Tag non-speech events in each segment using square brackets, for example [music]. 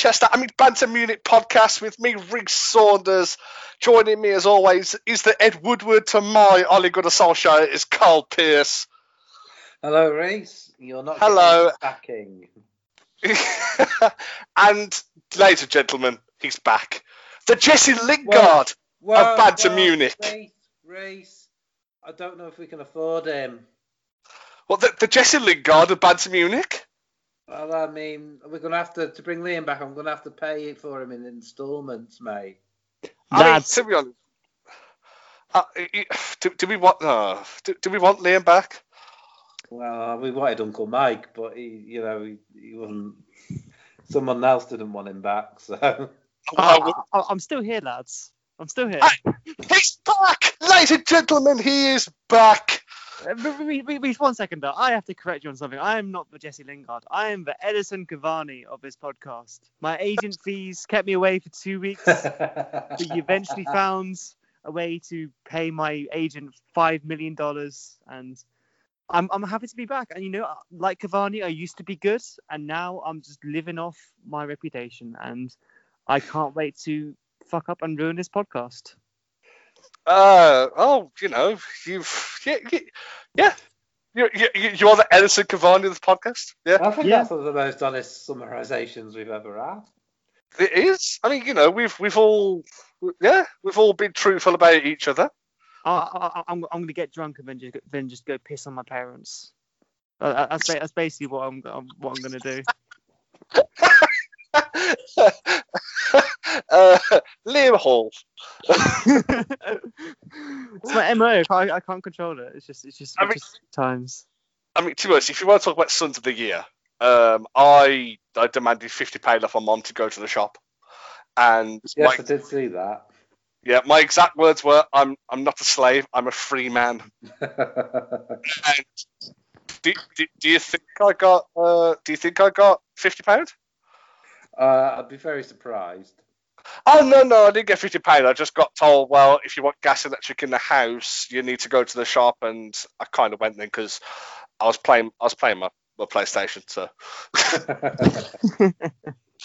Manchester, I mean Banter Munich podcast with me, Rick Saunders. Joining me as always is the Ed Woodward to my Ole Gunnar show is Carl Pierce. Hello, Reese. You're not Hello. backing. [laughs] and ladies and gentlemen, he's back. The Jesse Lingard of Banter Munich. Reese, Reese, I don't know if we can afford him. Well, the, the Jesse Lingard of Banter Munich? Well, I mean, we're going to have to, to bring Liam back, I'm going to have to pay for him in instalments, mate. I mean, Lads. to be honest, uh, do, do we want uh, do, do we want Liam back? Well, we wanted Uncle Mike, but he, you know, he, he wasn't. Someone else didn't want him back, so. Well, I, I, I'm still here, lads. I'm still here. Hey. He's back, ladies and gentlemen. He is back. Uh, one second, though. I have to correct you on something. I am not the Jesse Lingard. I am the Edinson Cavani of this podcast. My agent [laughs] fees kept me away for two weeks, but you eventually [laughs] found a way to pay my agent five million dollars, and I'm I'm happy to be back. And you know, like Cavani, I used to be good, and now I'm just living off my reputation, and I can't wait to fuck up and ruin this podcast. Uh, oh, you know, you've yeah, yeah, yeah. You, you, you are the Edinson Cavani of the podcast. Yeah, I think Yeah. that's one of the most honest summarizations we've ever had. it is. I mean, you know, we've we've all yeah, we've all been truthful about each other. I, I, I'm, I'm gonna get drunk and then just then just go piss on my parents. Uh, that's that's basically what I'm I'm- what I'm gonna do. [laughs] [laughs] uh, Liam Hall. [laughs] it's my mo. I, I can't control it. It's just it's just, I mean- just times. I mean, to be honest, if you want to talk about Sons of the Year, um, I I demanded fifty pound off my mom to go to the shop, and Yes, my, I did see that. yeah, my exact words were, "I'm I'm not a slave. I'm a free man." [laughs] And do, do, do you think I got? Uh, do you think I got fifty pound? Uh, I'd be very surprised. Oh no, no, I didn't get fifty pound. I just got told, well, if you want gas electric in the house, you need to go to the shop, and I kind of went then because I was playing, I was playing my, my PlayStation, so [laughs]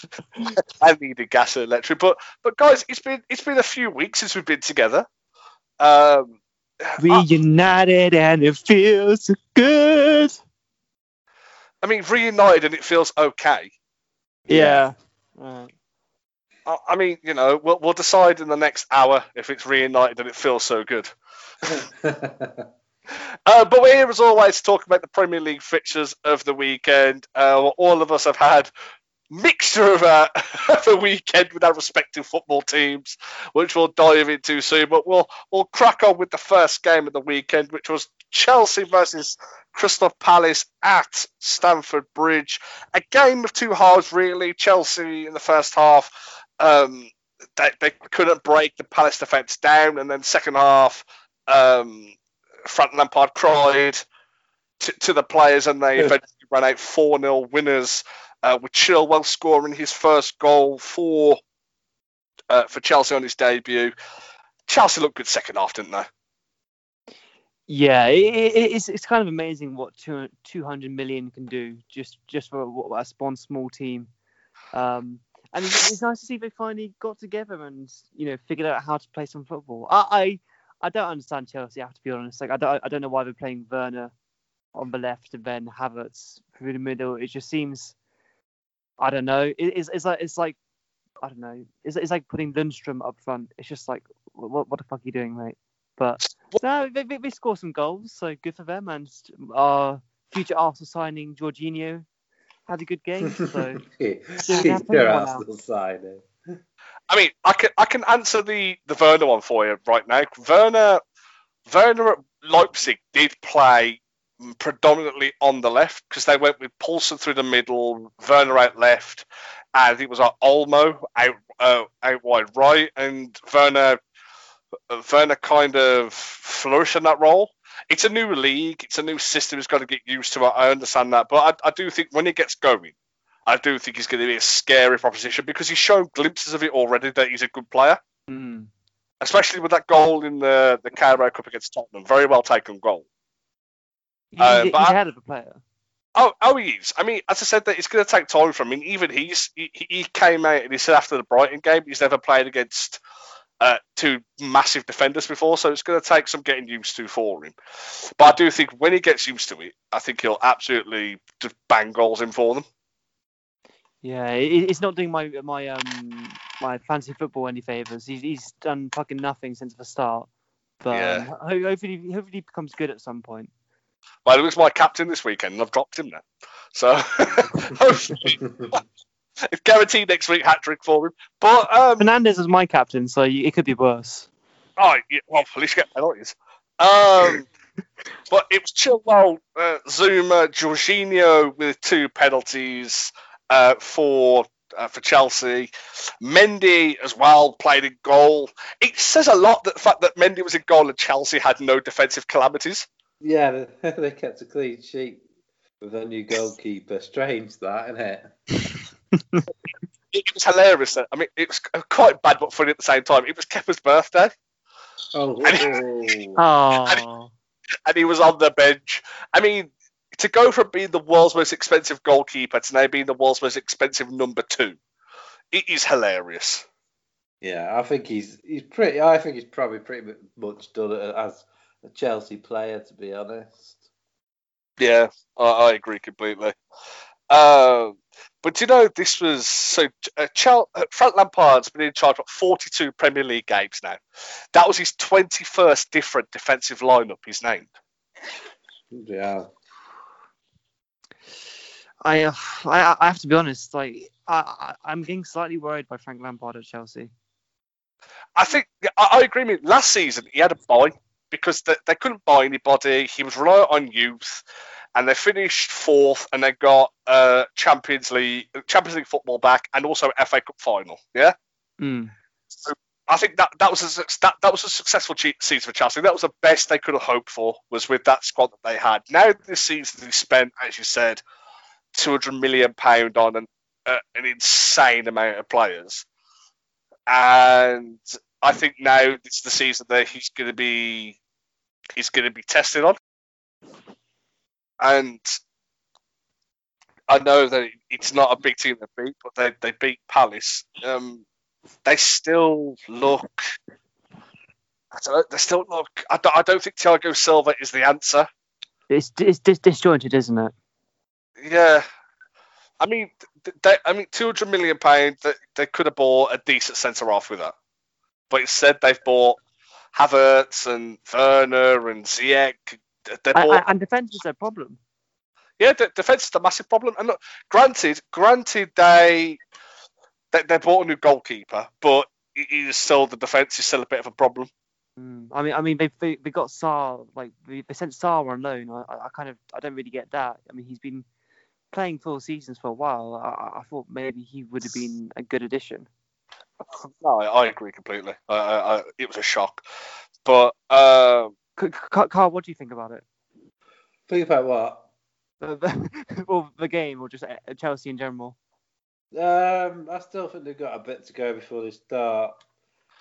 [laughs] I needed gas and electric. But but guys, it's been it's been a few weeks since we've been together. Um, I, Reunited and it feels so good. I mean, reunited and it feels okay. Yeah. Right. I, I mean, you know, we'll we'll decide in the next hour if it's reunited and it feels so good. [laughs] Uh, but we're here as always to talk about the Premier League fixtures of the weekend. Uh, all of us have had mixture of a, [laughs] of a weekend with our respective football teams, which we'll dive into soon. But we'll we'll crack on with the first game of the weekend, which was Chelsea versus Crystal Palace at Stamford Bridge. A game of two halves, really. Chelsea in the first half. Um, they, they couldn't break the Palace defence down, and then second half, um, Frank Lampard cried to, to the players, and they eventually ran out 4 0 winners, uh, with Chilwell scoring his first goal for uh, for Chelsea on his debut. Chelsea looked good second half, didn't they? Yeah, it, it, it's it's kind of amazing what two, 200 million can do just just for a one small team. Um, and it's, it's nice to see they finally got together and you know figured out how to play some football. I I, I don't understand Chelsea. I have to be honest. Like I don't I don't know why they're playing Werner on the left and then Havertz through the middle. It just seems I don't know. It, it's it's like it's like I don't know. It's, it's like putting Lundstrom up front. It's just like what what the fuck are you doing, mate? But no, they, they, they score some goals, so good for them. And our future Arsenal signing, Jorginho, had a good game. [laughs] So Future happen or not? Arsenal signing. I mean, I can I can answer the the Werner one for you right now. Werner Werner at Leipzig did play predominantly on the left because they went with Poulsen through the middle, Werner out left, and it was like Olmo out uh, out wide right, and Werner Werner kind of flourished in that role. It's a new league, it's a new system. He's got to get used to it. I understand that, but I, I do think when he gets going, I do think he's going to be a scary proposition because he's shown glimpses of it already that he's a good player, mm, especially with that goal in the the Carabao Cup against Tottenham. Very well taken goal. He, Uh, he, but he's I- ahead of a player. Oh, oh, he is. I mean, as I said, that it's going to take time for him. I mean, even he's he, he came out and he said after the Brighton game he's never played against uh, two massive defenders before, so it's going to take some getting used to for him. But I do think when he gets used to it, I think he'll absolutely just bang goals in for them. Yeah, it, it's not doing my my um my fancy football any favors. He's he's done fucking nothing since the start. But Yeah. um, hopefully hopefully he becomes good at some point. Well, he was my captain this weekend, and I've dropped him now. So [laughs] hopefully, [laughs] it's guaranteed next week hat trick for him. But um, Fernandes is my captain, so it could be worse. Oh, yeah, well, at least you get penalties. Um, [laughs] but it was Chilwell, uh, Zouma, Jorginho with two penalties uh, for uh, for Chelsea. Mendy as well played a goal. It says a lot that the fact that Mendy was a goal and Chelsea had no defensive calamities. Yeah, they, [laughs] they kept a clean sheet with a new goalkeeper. Strange that, isn't it? [laughs] It was hilarious. I mean, it was quite bad but funny at the same time. It was Kepa's birthday. Oh, Oh, [laughs] and he was on the bench. I mean, to go from being the world's most expensive goalkeeper to now being the world's most expensive number two, it is hilarious. yeah. I think he's he's pretty. I think he's probably pretty much done it as a Chelsea player, to be honest. Yeah, I, I agree completely. Um, but you know, this was so. Uh, Chel- uh, Frank Lampard's been in charge of 42 Premier League games now. That was his 21st different defensive lineup he's named. Yeah. I, uh, I I have to be honest. Like I, I I'm getting slightly worried by Frank Lampard at Chelsea. I think I, I agree with you. Last season he had a buy because they, they couldn't buy anybody. He was reliant on youth, and they finished fourth, and they got uh, Champions League Champions League football back, and also FA Cup final. Yeah, Mm. I think that that was a that, that was a successful season for Chelsea. That was the best they could have hoped for was with that squad that they had. Now this season they spent, as you said, two hundred million pound on an uh, an insane amount of players, and I think now it's the season that he's going to be he's going to be tested on, and I know that it's not a big team to beat, but they they beat Palace. Um, they still look. I don't know, they still look. I don't, I don't think Thiago Silva is the answer. It's it's dis- disjointed, isn't it? Yeah, I mean, they, I mean, two hundred million pound. They, they could have bought a decent centre off with that, but instead they've bought Havertz and Werner and Ziyech. They I, bought, I, and defense is their problem. yeah, the defense is a massive problem. And look, granted, granted they they, they bought a new goalkeeper, but it is still the defense is still a bit of a problem. Mm. I mean, I mean, they they, they got Saar like they, they sent Saar on loan. I, I kind of I don't really get that. I mean, he's been playing full seasons for a while. I- I thought maybe he would have been a good addition. No, I, I agree completely. I, I, I, it was a shock, but um, C- C- Carl, what do you think about it? Think about what? The, the, [laughs] or the game, or just uh, Chelsea in general? Um, I still think they've got a bit to go before they start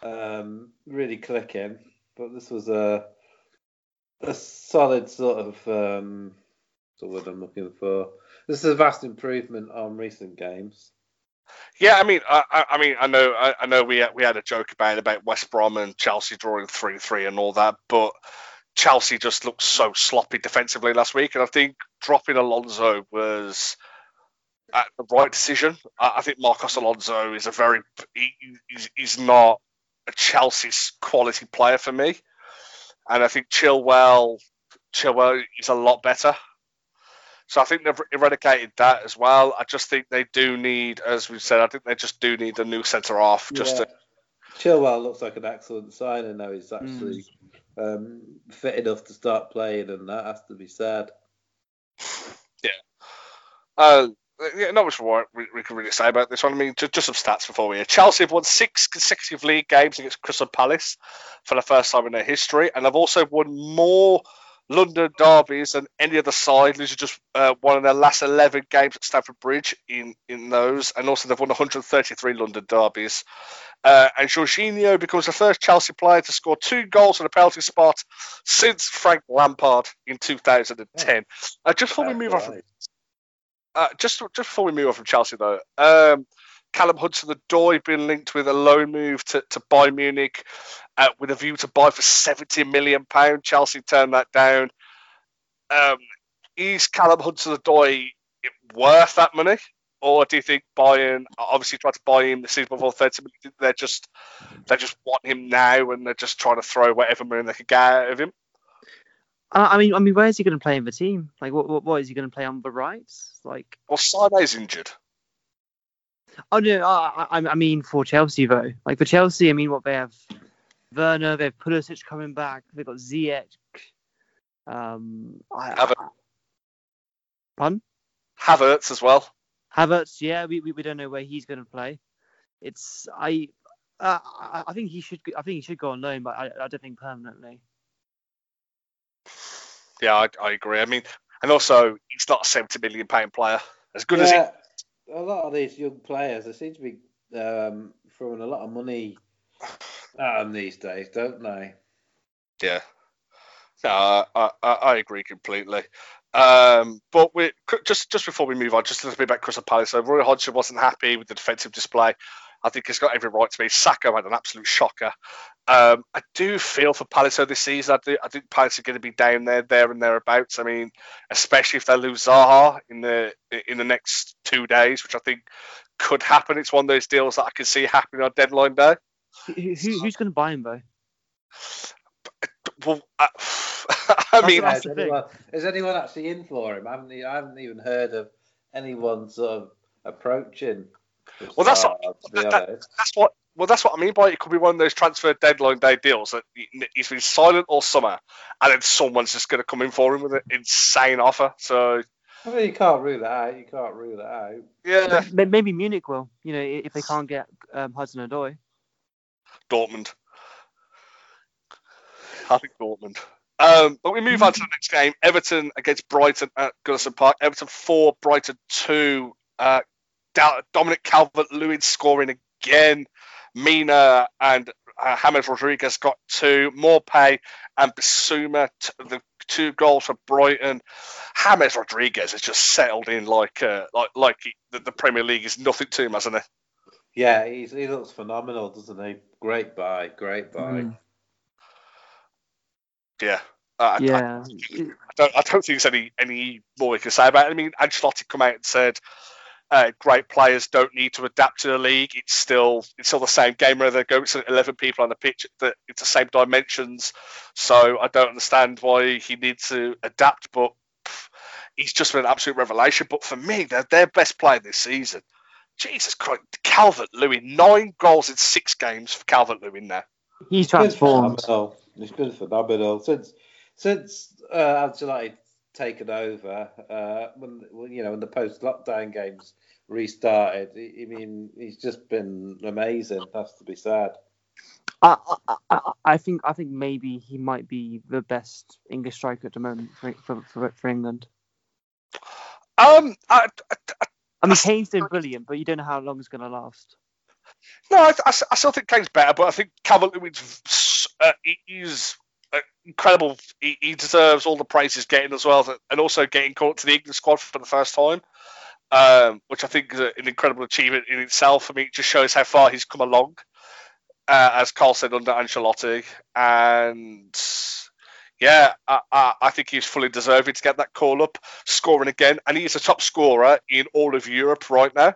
um, really clicking. But this was a a solid sort of um, what's the word I'm looking for. This is a vast improvement on recent games. Yeah, I mean, I, I, mean, I know, I, I know, we we had a joke about about West Brom and Chelsea drawing three three and all that, but Chelsea just looked so sloppy defensively last week, and I think dropping Alonso was the right decision. I, I think Marcos Alonso is a very he, he's, he's not a Chelsea's quality player for me, and I think Chilwell Chilwell is a lot better. So I think they've eradicated that as well. I just think they do need, as we've said, I think they just do need a new centre half. Just yeah. to, Chilwell looks like an excellent signing now. He's actually um, fit enough to start playing, and that has to be said. Yeah. uh, yeah, not much more we, we can really say about this one. I mean, just, just some stats before we. Chelsea have won six consecutive league games against Crystal Palace for the first time in their history, and they've also won more London derbies than any other side. These are just uh, one of their last 11 games at Stamford Bridge in, in those, and also they've won 133 London derbies. Uh, and Jorginho becomes the first Chelsea player to score two goals on a penalty spot since Frank Lampard in 2010. Uh, just before we move on from uh, just just before we move on from Chelsea though, um, Callum Hudson-Odoi been linked with a loan move to, to Bayern Munich uh, with a view to buy for 70 million pound. Chelsea turned that down. Um, is Callum Hudson-Odoi worth that money? Or do you think Bayern obviously tried to buy him the season before 30 million? They're just they just want him now and they're just trying to throw whatever money they can get out of him. I mean, I mean, where is he going to play in the team? Like, what, what, what is he going to play on the right? Like, well, Sane's injured. Oh no, I, I, mean for Chelsea though. Like for Chelsea, I mean what they have, Werner, they have Pulisic coming back. They've got Ziyech. Um, I, Havertz. Pardon? Havertz as well. Havertz, yeah, we, we, we don't know where he's going to play. It's I, uh, I think he should I think he should go on loan, but I, I don't think permanently. Yeah, I, I agree. I mean, and also he's not a seventy million pound player. As good yeah. as he a lot of these young players, they seem to be um, throwing a lot of money at them these days, don't they? Yeah. No, I, I, I agree completely. Um, but we just just before we move on, just a little bit about Crystal Palace. So Roy Hodgson wasn't happy with the defensive display. I think he's got every right to be. Sakho had an absolute shocker. Um, I do feel for Palace this season. I, do, I think Palace are going to be down there, there and thereabouts. I mean, especially if they lose Zaha in the in the next two days, which I think could happen. It's one of those deals that I can see happening on deadline day. Who, who's going to buy him though? Well, I, [laughs] I mean, is anyone, is anyone, actually in for him? I haven't, I haven't even heard of anyone sort of approaching well, that's what, that, that's what. Well, that's what I mean by it. it. Could be one of those transfer deadline day deals that he's been silent all summer, and then someone's just going to come in for him with an insane offer. So I mean, you can't rule that out. You can't rule that out. Yeah. Maybe Munich will. You know, if they can't get um, Hudson Odoi. Dortmund. I think Dortmund. Um, but we move on to the next game. Everton against Brighton at Goodison Park. Everton four, Brighton two. Uh, Dominic Calvert Lewin scoring again. Mina and uh, James Rodriguez got two. Maupay and Bissouma, t- the two goals for Brighton. James Rodriguez has just settled in like uh, like like he, the, the, Premier League is nothing to him, hasn't he? Yeah, he's, he looks phenomenal, doesn't he? Great buy, great buy. Mm. Yeah. Uh, yeah. I, I, don't, I don't think there's any any more we can say about it. I mean, Ancelotti come out and said uh, great players don't need to adapt to the league. It's still it's still the same game whether go it's 11 people on the pitch. That it's the same dimensions. So I don't understand why he needs to adapt. But pff, he's just been an absolute revelation. But for me, they're their best player this season. Jesus Christ, Calvert Lewin, nine goals in six games for Calvert Lewin There, He's transformed. He's been phenomenal since since uh, Ancelotti taken over uh, when you know when the post lockdown games restarted. I mean, he's just been amazing. That's to be said. I, I, I think I think maybe he might be the best English striker at the moment for for, for, for England. Um, I, I, I mean, Kane's been brilliant, but you don't know how long it's going to last. No, I, I, I, still think Kane's better, but I think Calvert Lewin's uh, he's incredible. He, he, deserves all the praise he's getting as well, and also getting called to the England squad for the first time, um, which I think is an incredible achievement in itself. I mean, it just shows how far he's come along, uh, as Carl said under Ancelotti, and yeah, I, I, I, think he's fully deserving to get that call up, scoring again, and he's a top scorer in all of Europe right now.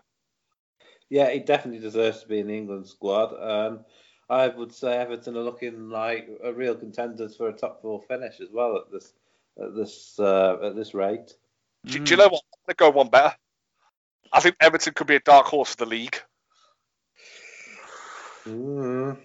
Yeah, he definitely deserves to be in the England squad. Um, I would say Everton are looking like a real contenders for a top four finish as well at this at this uh, at this rate. Do, do you know what? I'm going to go one better. I think Everton could be a dark horse for the league. Mm.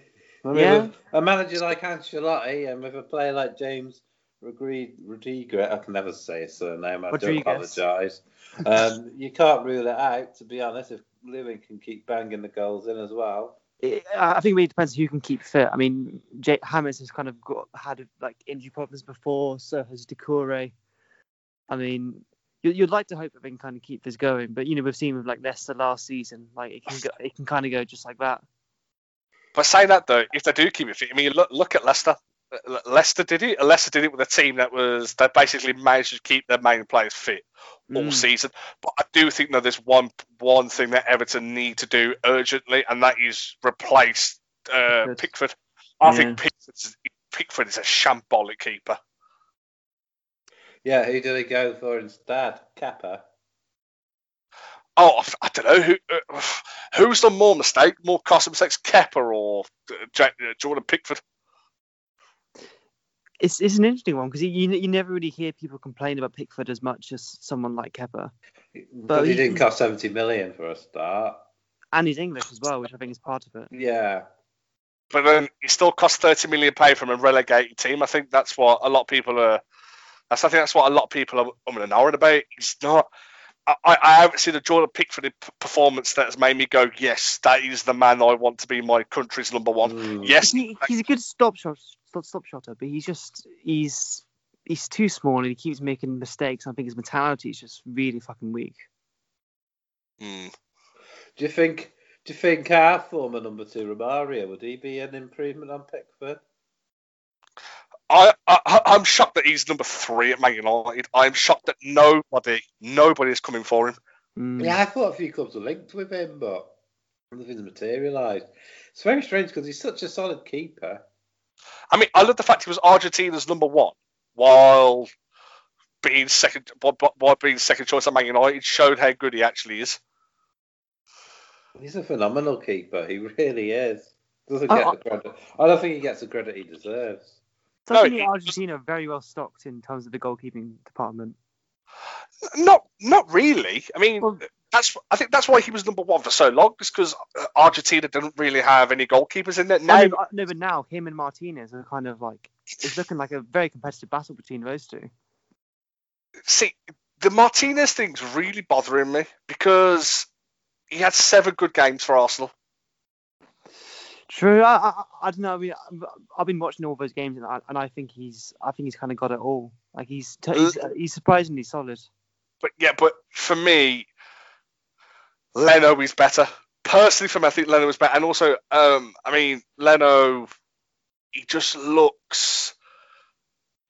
I mean, yeah. a manager like Ancelotti and with a player like James Rodriguez, I can never say his surname. I Rodriguez. do apologise. Um, you can't rule it out, to be honest. If Lewin can keep banging the goals in as well. I think it really depends who can keep fit. I mean, J- James has kind of got had like injury problems before, so has Doucouré. I mean, you'd like to hope that they can kind of keep this going, but you know, we've seen with like Leicester last season, like it can go, it can kind of go just like that. But saying that though, if they do keep it fit, I mean, look look at Leicester. Leicester did it. Leicester did it with a team that was that basically managed to keep their main players fit all Mm. season. But I do think that there's one one thing that Everton need to do urgently, and that is replace uh, Pickford. Pickford. I Yeah. think Pickford is, Pickford is a shambolic keeper. Yeah, who do they go for instead? Kepa. Oh, I don't know who uh, [sighs] who's done more mistake, more costly mistakes, Kepa or uh, uh, Jordan Pickford. It's it's an interesting one because you you never really hear people complain about Pickford as much as someone like Kepa, But he he- didn't cost 70 million for a start. and he's English as well, which I think is part of it. Yeah. but then he still cost 30 million pay from a relegated team. I think that's what a lot of people are. That's, I think that's what a lot of people are umming and ahhing about. He's not. I, I I haven't seen a Jordan Pickford performance that has made me go, yes, that is the man I want to be my country's number one. Mm. Yes, He, he's a good stop shot stop, stop shotter, but he's just he's he's too small and he keeps making mistakes. I think his mentality is just really fucking weak. Mm. Do you think? Do you think our former number two Romero would he be an improvement on Pickford? I, I I'm shocked that he's number three at Man United. I'm shocked that nobody nobody is coming for him. Mm. Yeah, I thought a few clubs were linked with him, but nothing's materialised. It's very strange because he's such a solid keeper. I mean, I love the fact he was Argentina's number one while being second while, while being second choice at Man United showed how good he actually is. He's a phenomenal keeper. He really is. Doesn't I- get I- the credit. I don't think he gets the credit he deserves. So No, think Argentina are very well stocked in terms of the goalkeeping department. Not not really. I mean, Well- that's I think that's why he was number one for so long, just because uh, Argentina didn't really have any goalkeepers in there. Now, I know, I- no, but now him and Martinez are kind of like it's looking like a very competitive battle between those two. see, the Martinez thing's really bothering me because he had seven good games for Arsenal. True. I, I, I don't know. I mean, I've- I've been watching all those games, and I, and I think he's, I think he's kind of got it all. Like he's, he's, uh, he's surprisingly solid. But yeah, but for me, Leno is better. Personally, for me, I think Leno is better. And also, um, I mean, Leno, he just looks.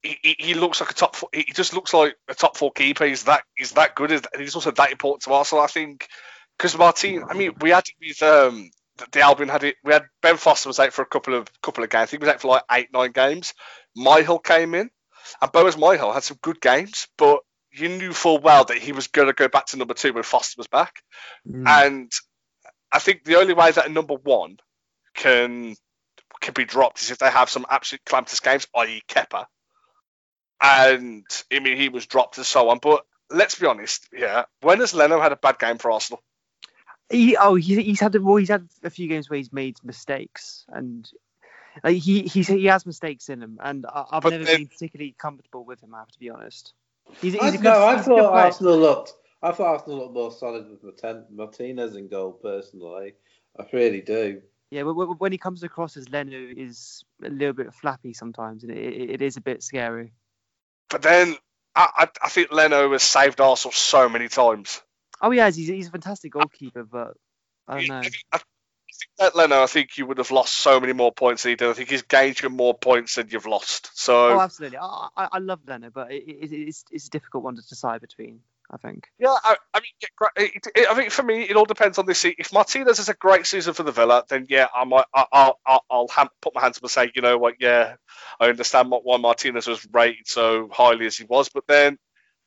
He, he, he looks like a top. Four, he just looks like a top four keeper. He's that. He's that good. He's also that important to Arsenal. I think because Martin. I mean, we had it with um, the- Albion had it. We had Ben Foster was out for a couple of couple of games. I think he was out for like eight nine games. Myhill came in, and Boaz Myhill had some good games, but you knew full well that he was going to go back to number two when Foster was back. Mm. And I think the only way that a number one can can be dropped is if they have some absolute calamitous games, i.e. Kepa. And I mean, he was dropped and so on. But let's be honest, yeah. When has Leno had a bad game for Arsenal? He, oh, he, he's had well, he's had a few games where he's made mistakes, and like he he's, he has mistakes in him, and I, I've But never been particularly comfortable with him. I have to be honest. He's, he's I, a good, no, I he's a good thought. Arsenal looked. I thought Arsenal looked more solid with Martinez in goal. Personally, I really do. Yeah, w- w- when he comes across as Leno is a little bit flappy sometimes, and it, it, it is a bit scary. But then I, I, I think Leno has saved Arsenal so many times. Oh yeah, he's he's a fantastic goalkeeper, but I don't know. I think, I think Uh, that Leno, I think you would have lost so many more points than he did. I think he's gained you more points than you've lost. So Oh, absolutely. I, I, I love Leno, but it, it, it's it's a difficult one to decide between. I think. Yeah, I, I mean, it, it, I think for me, it all depends on this. If Martinez is a great season for the Villa, then yeah, I might, I, I'll, I'll, I'll ham- put my hands up and say, you know what, yeah, I understand what why Martinez was rated so highly as he was. But then,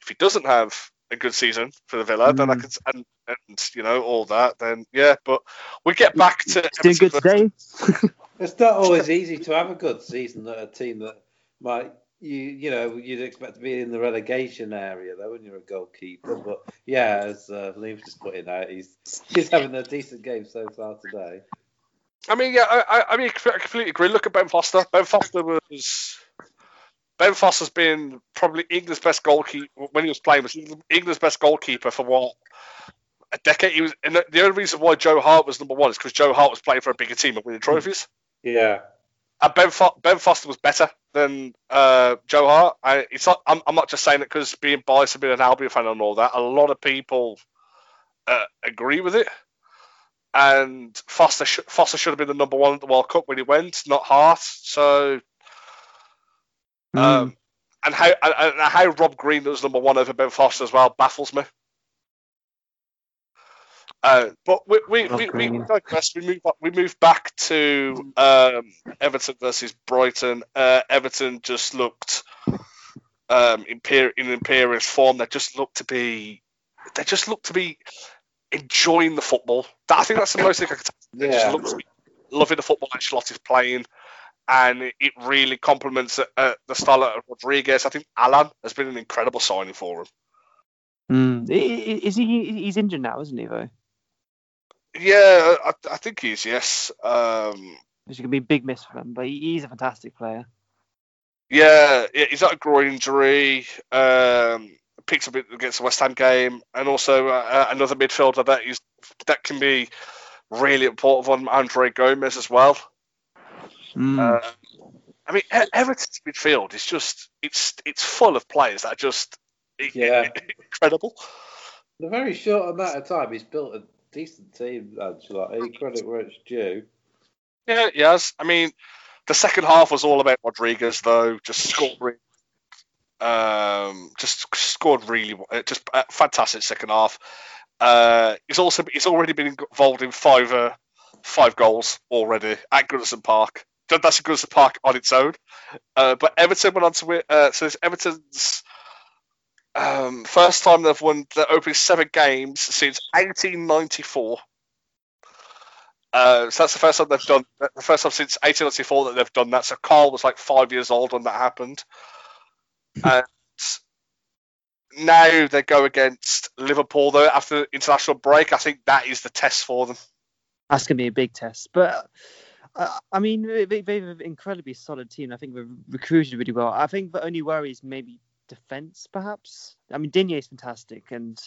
if he doesn't have a good season for the Villa, then I Mm. can, s- and, and you know all that, then yeah. But we get back to He's doing good Everton today. [laughs] It's not always [laughs] easy to have a good season at a team that might you you know you'd expect to be in the relegation area though when you're a goalkeeper. But yeah, as uh, Liam's just putting out, he's he's having a decent game so far today. I mean, yeah, I, I- I mean, I completely agree. Look at Ben Foster. Ben Foster was Ben Foster's been probably England's best goalkeeper when he was playing. Was England's best goalkeeper for what a decade. He was, and the- only reason why Joe Hart was number one is because Joe Hart was playing for a bigger team and winning trophies. Yeah, And Ben, Fo- ben Foster was better than uh, Joe Hart. I, it's not, I'm, I'm not just saying it because being biased and being an Albion fan and all that. A lot of people uh, agree with it. And Foster, sh- Foster should have been the number one at the World Cup when he went, not Hart. So, Hmm. um, and how and how Rob Green was number one over Ben Foster as well baffles me. Uh, but we we, we, we, we digress. We move we move back to um, Everton versus Brighton. Uh, Everton just looked um, imper- in imperious form. They just looked to be they just looked to be enjoying the football. I think that's the most thing I could. They Yeah. just looked to be loving the football Ancelotti's playing, and it, really complements uh, the style of Rodriguez. I think Allan has been an incredible signing for him. Mm. Is he? He's injured now, isn't he? Though, Yeah, I, I think he's yes. Um, which gonna be a big miss for him. But he's a fantastic player. yeah, yeah, he's got a groin injury. Um, picks up against the West Ham game, and also uh, another midfielder that is that can be really important on Andre Gomes as well. Mm. Uh, I mean, Everton's midfield is just it's it's full of players that are just Yeah. incredible. In a very short amount of time, he's built a decent team, Ancelotti. Credit where it's due. Yeah, yes. I mean, the second half was all about Rodriguez, though. Just scoring, um, just scored really, uh, just a fantastic second half. Uh, he's also he's already been involved in five uh, five goals already at Goodison Park. That's Goodison Park on its own. Uh, but Everton went on to win. Uh, so it's Everton's um, first time they've won the opening seven games since 1894. Uh, so that's the first time they've done the first time since 1894 that they've done that. So Carl was like five years old when that happened, and now they go against Liverpool though after the international break. I think that is the test for them. That's gonna be a big test. But uh, I mean, they, they- they've an incredibly solid team. I think they've recruited really well. I think the only worry is maybe defense, perhaps. I mean, Digne is fantastic, and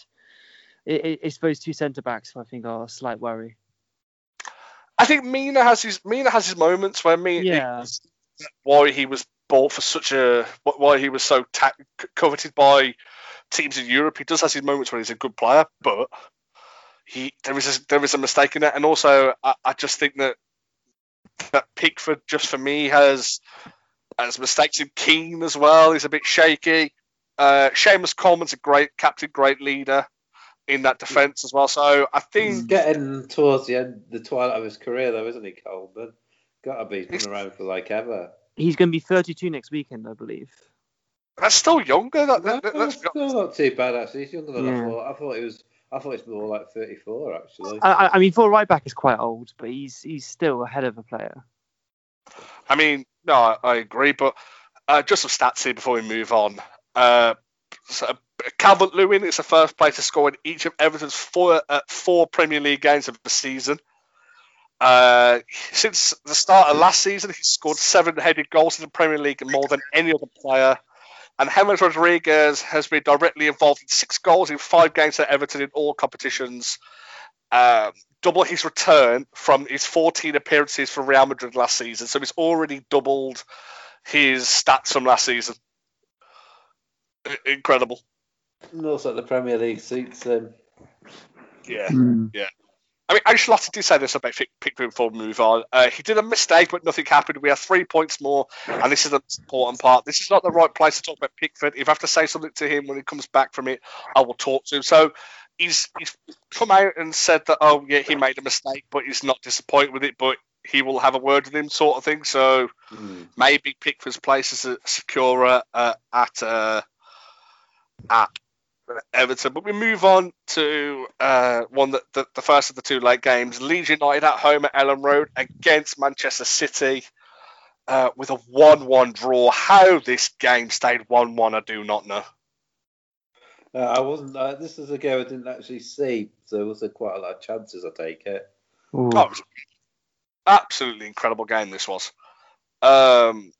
it, it, it's those two centre backs who I think are a slight worry. I think Mina has his Mina has his moments where me Yeah. why he was bought for such a why he was so ta- coveted by teams in Europe. He does have his moments where he's a good player, but he there is a, there is a mistake in that, and also I, I just think that that Pickford just for me has has mistakes in Keane as well. He's a bit shaky. Uh, Seamus Coleman's a great captain, great leader in that defence as well. So I He's think getting towards the end, the twilight of his career, though, isn't he, Coleman? Got to be he's He's- been around for like ever. He's going to be 32 next weekend, I believe. that's still younger. That, No, that, that's, still not too bad actually. He's younger than Yeah. I thought. I thought he was. I thought he's more like 34 actually. I, I- I mean, for a right back, is quite old, but he's he's still ahead of a player. I mean, no, I, I agree, but uh, just some stats here before we move on. Uh, so, Calvert Lewin is the first player to score in each of Everton's four uh, four Premier League games of the season. Uh, since the start of last season, he's scored seven headed goals in the Premier League more than any other player. And James Rodriguez has been directly involved in six goals in five games at Everton in all competitions. Um, double his return from his 14 appearances for Real Madrid last season. So he's already doubled his stats from last season. Incredible. And also the Premier League suits him. Yeah. Yeah. I mean, Ancelotti did say this about Pickford before we move on. Uh, he did a mistake, but nothing happened. We have three points more, and this is the important part. This is not the right place to talk about Pickford. If I have to say something to him when he comes back from it, I will talk to him. So he's he's come out and said that, oh yeah, he made a mistake, but he's not disappointed with it. But he will have a word with him, sort of thing. So Hmm. maybe Pickford's place is a securer uh, at uh, at Everton. But we move on to uh, one that the, the first of the two late games. Leeds United at home at Elland Road against Manchester City uh, with a one-one draw. How this game stayed one-one, I do not know. Uh, I wasn't. Uh, this is a game I didn't actually see, so there was a, quite a lot of chances. I take it. Ooh. Oh, it absolutely incredible game. This was. Um,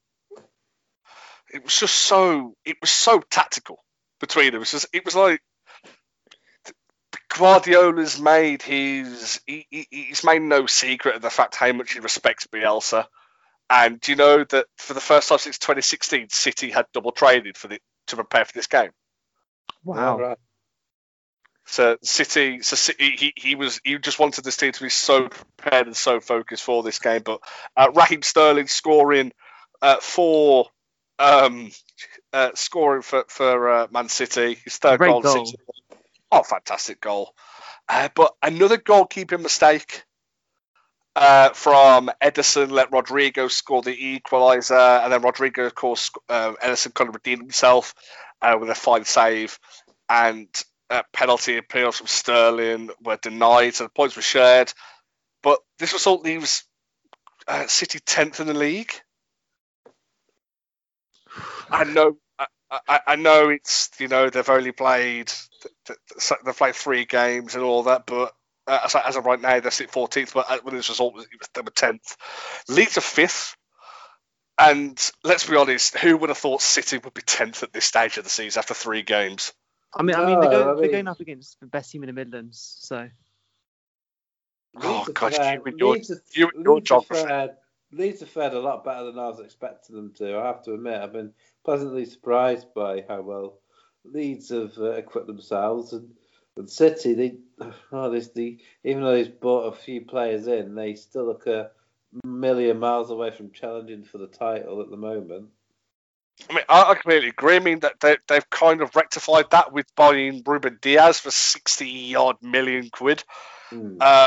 it was just so. It was so tactical between them. It was, just, it was like Guardiola's made his. He, he, he's made no secret of the fact how much he respects Bielsa. And do you know that for the first time since 2016, City had double traded for the to prepare for this game. wow. right. So City, so City, he, he was he just wanted this team to be so prepared and so focused for this game. But uh, Raheem Sterling scoring uh, for um, uh, scoring for for uh, Man City. His third Great goal. goal. Oh, fantastic goal! Uh, but another goalkeeping mistake uh, from Ederson let Rodrigo score the equaliser, and then Rodrigo, of course, uh, Ederson kind of redeemed himself uh, with a fine save, and uh, penalty appeals from Sterling were denied, so the points were shared. But this result leaves uh, City tenth in the league. I know, I, I, I know it's you know they've only played th- th- they've played three games and all that, but uh, as, as of right now they're sitting 14th. But uh, when this result was, was they were 10th. Leeds are fifth, and let's be honest, who would have thought City would be 10th at this stage of the season after three games? I mean, I mean, they're, No, go, I they're going up against the best team in the Midlands, so Oh Leeds have God, you and your you and your Leeds have geography. Leeds have fared a lot better than I was expecting them to. I have to admit, I've been pleasantly surprised by how well Leeds have uh, equipped themselves. And, and City, they, [sighs] oh, this, the, even though they've bought a few players in, they still look a million miles away from challenging for the title at the moment. I mean, I, I completely agree. I mean that they, they've kind of rectified that with buying Ruben Dias for 60 odd million quid. Hmm. Um,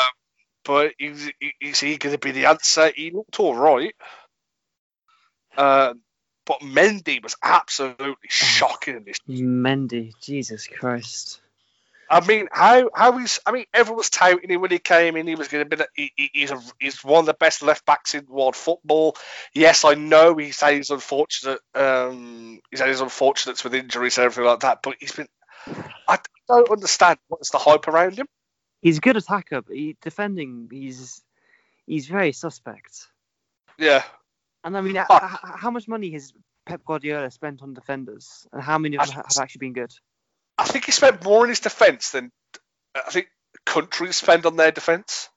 but is, is he going to be the answer? He looked all right. Uh, but Mendy was absolutely shocking in this. Mendy, Jesus Christ. I mean, how how he's? I mean, everyone was touting him when he came in. He was going to be. He, he- he's a, he's one of the best left backs in world football. Yes, I know he's had his unfortunate. Um, he's had his unfortunates with injuries and everything like that. But he's been. I don't understand what's the hype around him. He's a good attacker, but he, defending, he's he's very suspect. Yeah. And I mean, h- h- how much money has Pep Guardiola spent on defenders, and how many of them ha- have actually been good? I think he spent more on his defence than I think countries spend on their defence.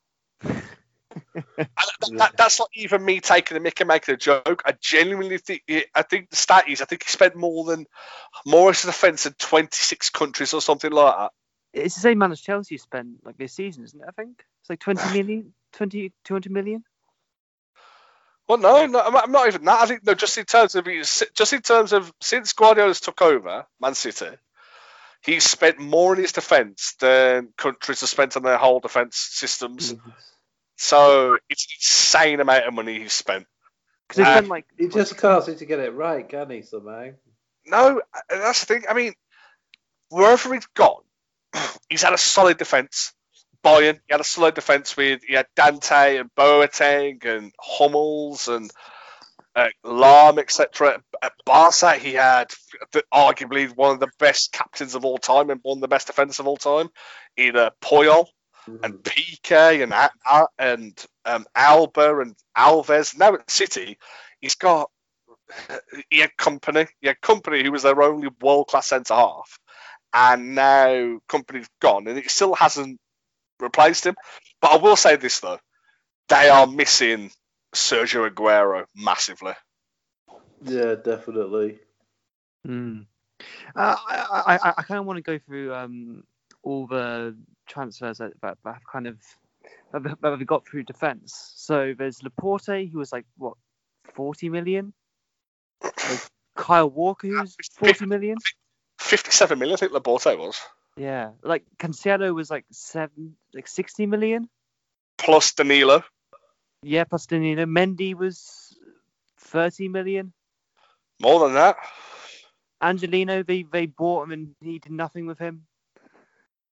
That, that- [laughs] that's not even me taking a mick and making a joke. I genuinely think I think the stat is I think he spent more than more as a defence in 26 countries or something like that. It's the same amount as Chelsea spent like this season, isn't it? I think it's like 20 [sighs] million, 20, 200 million. Well, no, no, I'm not- I'm not even that. I think no, just in terms of just in terms of since Guardiola's took over Man City, he's spent more in his defence than countries have spent on their whole defence systems. So it's an insane amount of money he's spent. Because they Uh, like He just can't seem to get it right, can he, somehow? No, that's the thing. I mean, wherever he's gone, [clears throat] he's had a solid defence. Bayern, he had a solid defence with he had Dante and Boateng and Hummels and uh, Lahm, etc. At Barca, he had the, arguably one of the best captains of all time and one of the best defenders of all time in uh, Puyol and Piqué and A- and um, Alba and Alves. Now at City, he's got [laughs] he had Kompany. He had Kompany who was their only world class centre half, and now Kompany's gone, and it still hasn't replaced him. But I will say this though, they are missing Sergio Aguero massively. Yeah, definitely. Mm. Uh, I, I, I, I kind of want to go through um, all the transfers that, that, that have kind of that that that we got through defence. So there's Laporte, who was like what 40 million. There's Kyle Walker, who's 40 million. Fifty-seven million, I think Laporte was, Yeah, like Cancelo was like seven, like 60 million. plus Danilo. Yeah, plus Danilo. Mendy was 30 million. More than that, Angelino, they they bought him and he did nothing with him.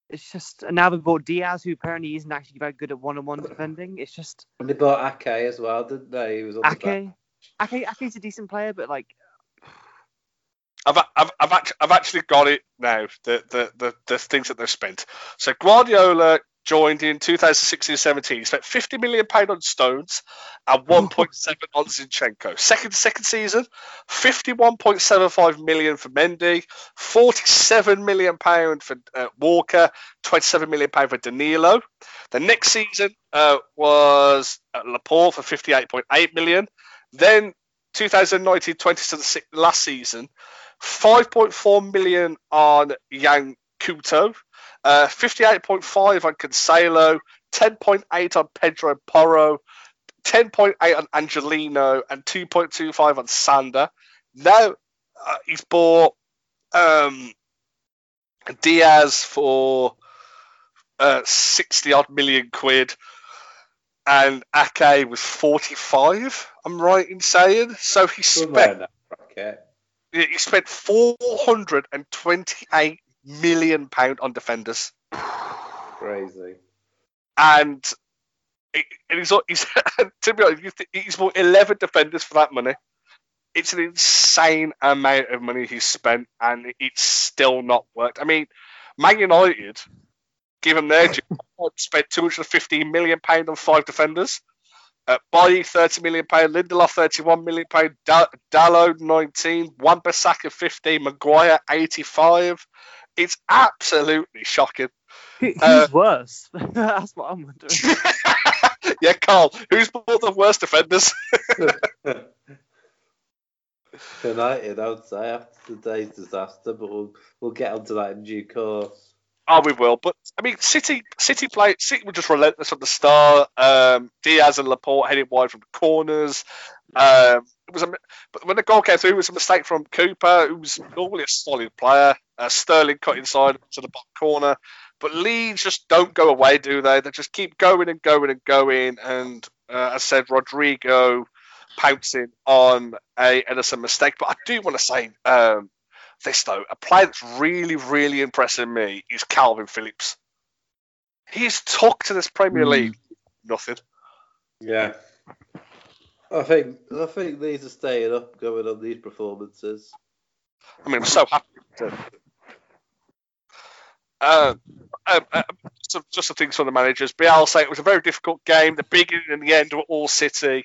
It's just and now they bought Dias, who apparently isn't actually very good at one-on-one defending. It's just And they bought Ake as well, didn't they? He was on the back. Ake. Ake Ake's a decent player, but like I've, I've, I've, actually, I've actually got it now. The, the, the, the things that they've spent. So Guardiola joined in 2016-17. He spent 50 million pound on Stones and 1.7 on Zinchenko. Second second season, 51.75 million for Mendy, 47 million pound for uh, Walker, 27 million pound for Danilo. The next season uh, was uh, Laporte for 58.8 million. Then 2019-20 last season, 5.4 million on Yan Couto, uh, 58.5 on Cancelo, 10.8 on Pedro Porro, 10.8 on Angelino, and 2.25 on Sandler. now uh, he's bought um, Dias for uh, 60 odd million quid and Ake was 45. I'm right in saying. So he spent he spent 428 million pound on defenders. Crazy. And, and he's, he's [laughs] to be honest, he's bought 11 defenders for that money. It's an insane amount of money he's spent, and it's still not worked. I mean, Man United given their job, [laughs] spent 215 million pound on five defenders. Uh, Bailly, 30 million pound, Lindelof, 31 million pound, da- Dalot, 19, Wan-Bissaka, 15, Maguire, 85. It's absolutely shocking. Who, who's uh, worse? [laughs] That's what I'm wondering. [laughs] yeah, Carl, who's bought the worst defenders? [laughs] United, I would say, after today's disaster, but we'll, we'll get onto that in due course. Oh, we will. But I mean, City, City play. City were just relentless from the start. Um, Dias and Laporte heading wide from the corners. Um, it was a, but when the goal came through, it was a mistake from Cooper, who was normally a solid player. Uh, Sterling cut inside to the bottom corner. But Leeds just don't go away, do they? They just keep going and going and going. And uh, I said, Rodrigo pouncing on a Ederson mistake. But I do want to say um, this though, a player that's really, really impressing me is Kalvin Phillips. He's talked to this Premier mm. League, nothing. Yeah, I think I think these are staying up, going on these performances. I mean, I'm so happy. To... Uh, um, uh, just, just the things from the managers. Bielsa, it was a very difficult game. The beginning and the end were all City.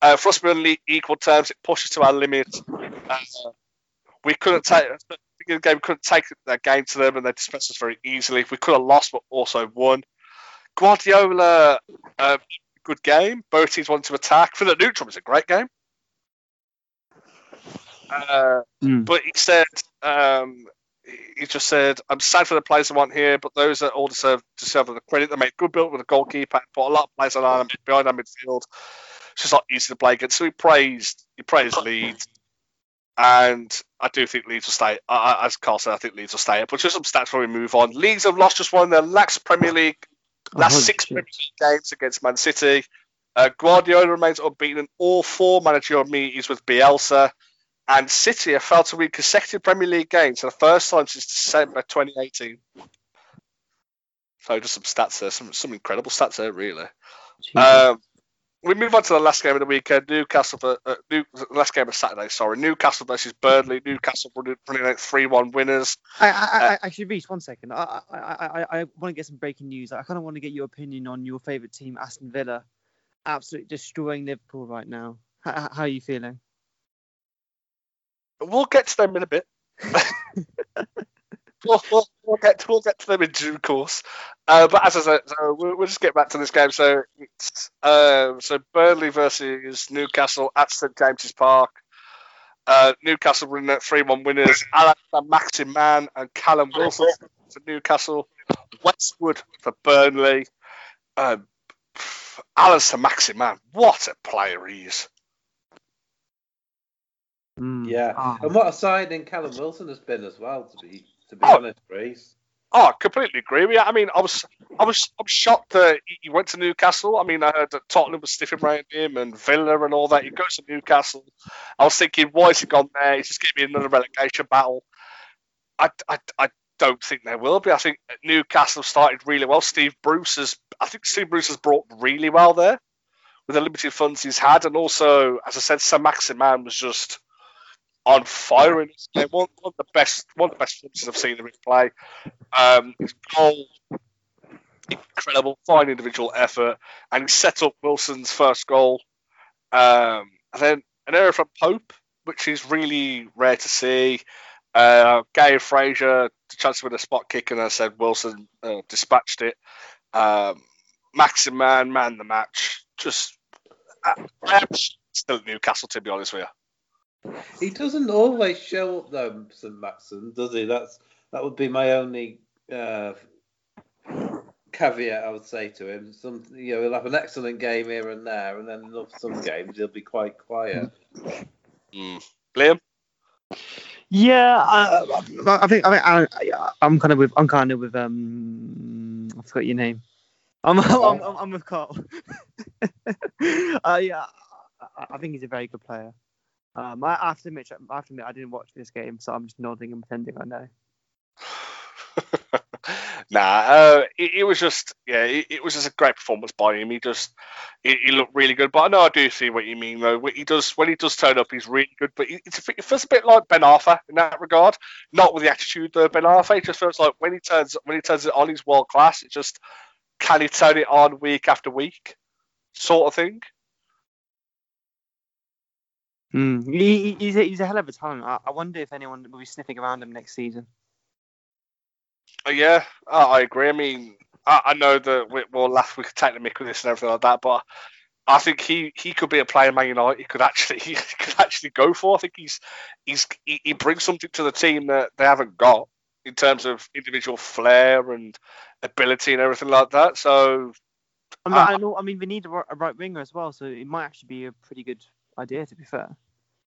Uh, for us, we're on equal terms. It pushes to our limit. We couldn't take the game. Couldn't take that game to them, and they dispensed us very easily. We could have lost, but also won. Guardiola, uh, good game. Both teams wanted to attack. For the neutral, it was a great game. Uh, mm. But he said, um, he just said, "I'm sad for the players I want here, but those that all deserve deserve the credit. They made good build with a goalkeeper, put a lot of players on behind our midfield. It's just not easy to play against." So he praised, he praised Leeds and I do think Leeds will stay. Uh, as Carl said, I think Leeds will stay up. But just some stats before we move on. Leeds have lost just one of their last Premier League, last oh, six Premier League games against Man City. Uh, Guardiola remains unbeaten in all four managerial meetings with Bielsa. And City have failed to win consecutive Premier League games for the first time since December 2018. So just some stats there, some some incredible stats there, really. Um, we move on to the last game of the weekend. Newcastle, for, uh, New, last game of Saturday. Sorry, Newcastle versus Burnley. Newcastle running, running out three-one winners. I, I, uh, I, actually, Reese, one second. I, I, I, I want to get some breaking news. I kind of want to get your opinion on your favourite team, Aston Villa, absolutely destroying Liverpool right now. How, how are you feeling? We'll get to them in a bit. [laughs] [laughs] we'll, we'll, we'll, get to, we'll get to them in due course. Uh, but as I said, so we'll, we'll, just get back to this game. So it's uh, so Burnley versus Newcastle at St James's Park. Uh, Newcastle running at three-one winners. [laughs] Allan Saint-Maximin and Callum Wilson for Newcastle. Westwood for Burnley. Um, Allan Saint-Maximin, what a player he is. Mm. Yeah, oh. and what a signing Callum Wilson has been as well. To be to be oh. honest, Reese. Oh, I completely agree with you. I mean, I was, I was, I'm shocked that he went to Newcastle. I mean, I heard that Tottenham was sniffing around him and Villa and all that. He goes to Newcastle. I was thinking, why has he gone there? He's just giving me another relegation battle. I, I, I don't think there will be. I think Newcastle started really well. Steve Bruce has, I think Steve Bruce has brought really well there with the limited funds he's had, and also, as I said, Saint-Maximin was just on fire in this game. One, one, of the best, one of the best performances I've seen him play. Um, his goal, incredible, fine individual effort, and he set up Wilson's first goal. Um, and then an error from Pope, which is really rare to see. Uh, Gary Fraser, the chance with a spot kick, and I said Wilson uh, dispatched it. Um, Maximin, man the match. Just, uh, I'm still at Newcastle, to be honest with you. He doesn't always show up though, St. Maxon, does he? That's that would be my only uh, caveat I would say to him. Some, you know, he'll have an excellent game here and there, and then in some games he'll be quite quiet. Mm. Liam. Yeah, I, I think I think I, I'm kind of with I'm kind of with um I forgot your name. I'm [laughs] I'm, I'm, I'm with Carl. [laughs] uh, yeah, I, I think he's a very good player. Um, I have to admit, I have to admit, I didn't watch this game, so I'm just nodding and pretending I know. [laughs] nah, uh, it, it, was just yeah, it, it, was just a great performance by him. He just he, he, looked really good. But I know I do see what you mean though. He does when he does turn up, he's really good. But it, it feels a bit like Ben Arfa in that regard. Not with the attitude though. Ben Arfa it just feels like when he turns when he turns it on, he's world class. It just can he turn it on week after week, sort of thing. Mm. He, he's, a, he's a hell of a talent. I, I wonder if anyone will be sniffing around him next season. Uh, yeah, I agree. I mean, I, I know that we, will laugh, we could take the mick with this and everything like that, but I think he, he could be a player Man United. He [laughs] could actually he could actually go for. I think he's he's he, he brings something to the team that they haven't got in terms of individual flair and ability and everything like that. So I mean, uh, I, know, I mean, we need a right winger as well, so it might actually be a pretty good idea, to be fair.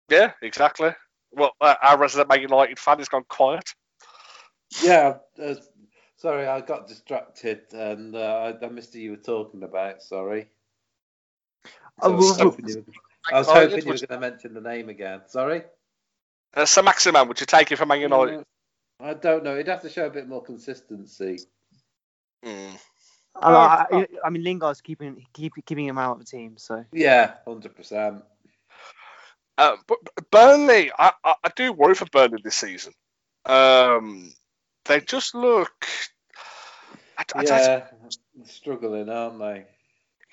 Yeah, exactly. Well, uh, our resident Man United fan has gone quiet. Yeah, uh, sorry, I got distracted and uh, I, I, missed what you were talking about. Sorry. I was hoping you were, was hoping you were going to mention the name again. Sorry. Uh, Saint-Maximin, would you take it from Man United? I don't know. He'd have to show a bit more consistency. Mm. I, I, mean, Lingard's keeping keep, keeping him out of the team, so yeah, hundred percent. Uh, but Burnley, I, I, I, do worry for Burnley this season. Um, they just look. I, yeah, struggling, aren't they?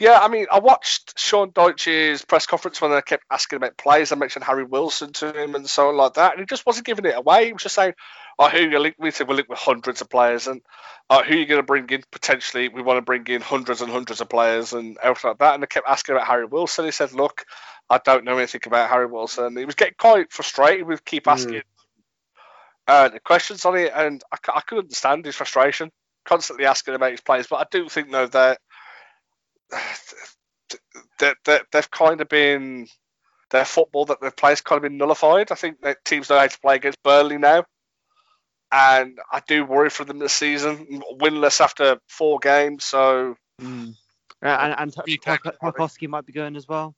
Yeah, I mean, I watched Sean Dyche's press conference when they kept asking about players. I mentioned Harry Wilson to him and so on like that, and he just wasn't giving it away. He was just saying, "Oh, who you link?" Said we're linked with hundreds of players, and oh, who are you going to bring in? Potentially, we want to bring in hundreds and hundreds of players and everything like that. And they kept asking about Harry Wilson. He said, "Look, I don't know anything about Harry Wilson." He was getting quite frustrated with keep hmm. asking mm. uh, the questions on it, and I, I could understand his frustration, constantly asking about his players. But I do think though that [sighs] that, that they've kind of been their football that they've played has kind of been nullified. I think that teams know how to play against Burnley now, and I do worry for them this season, winless after four games. So, mm. and, and Tarkowski might be going as well.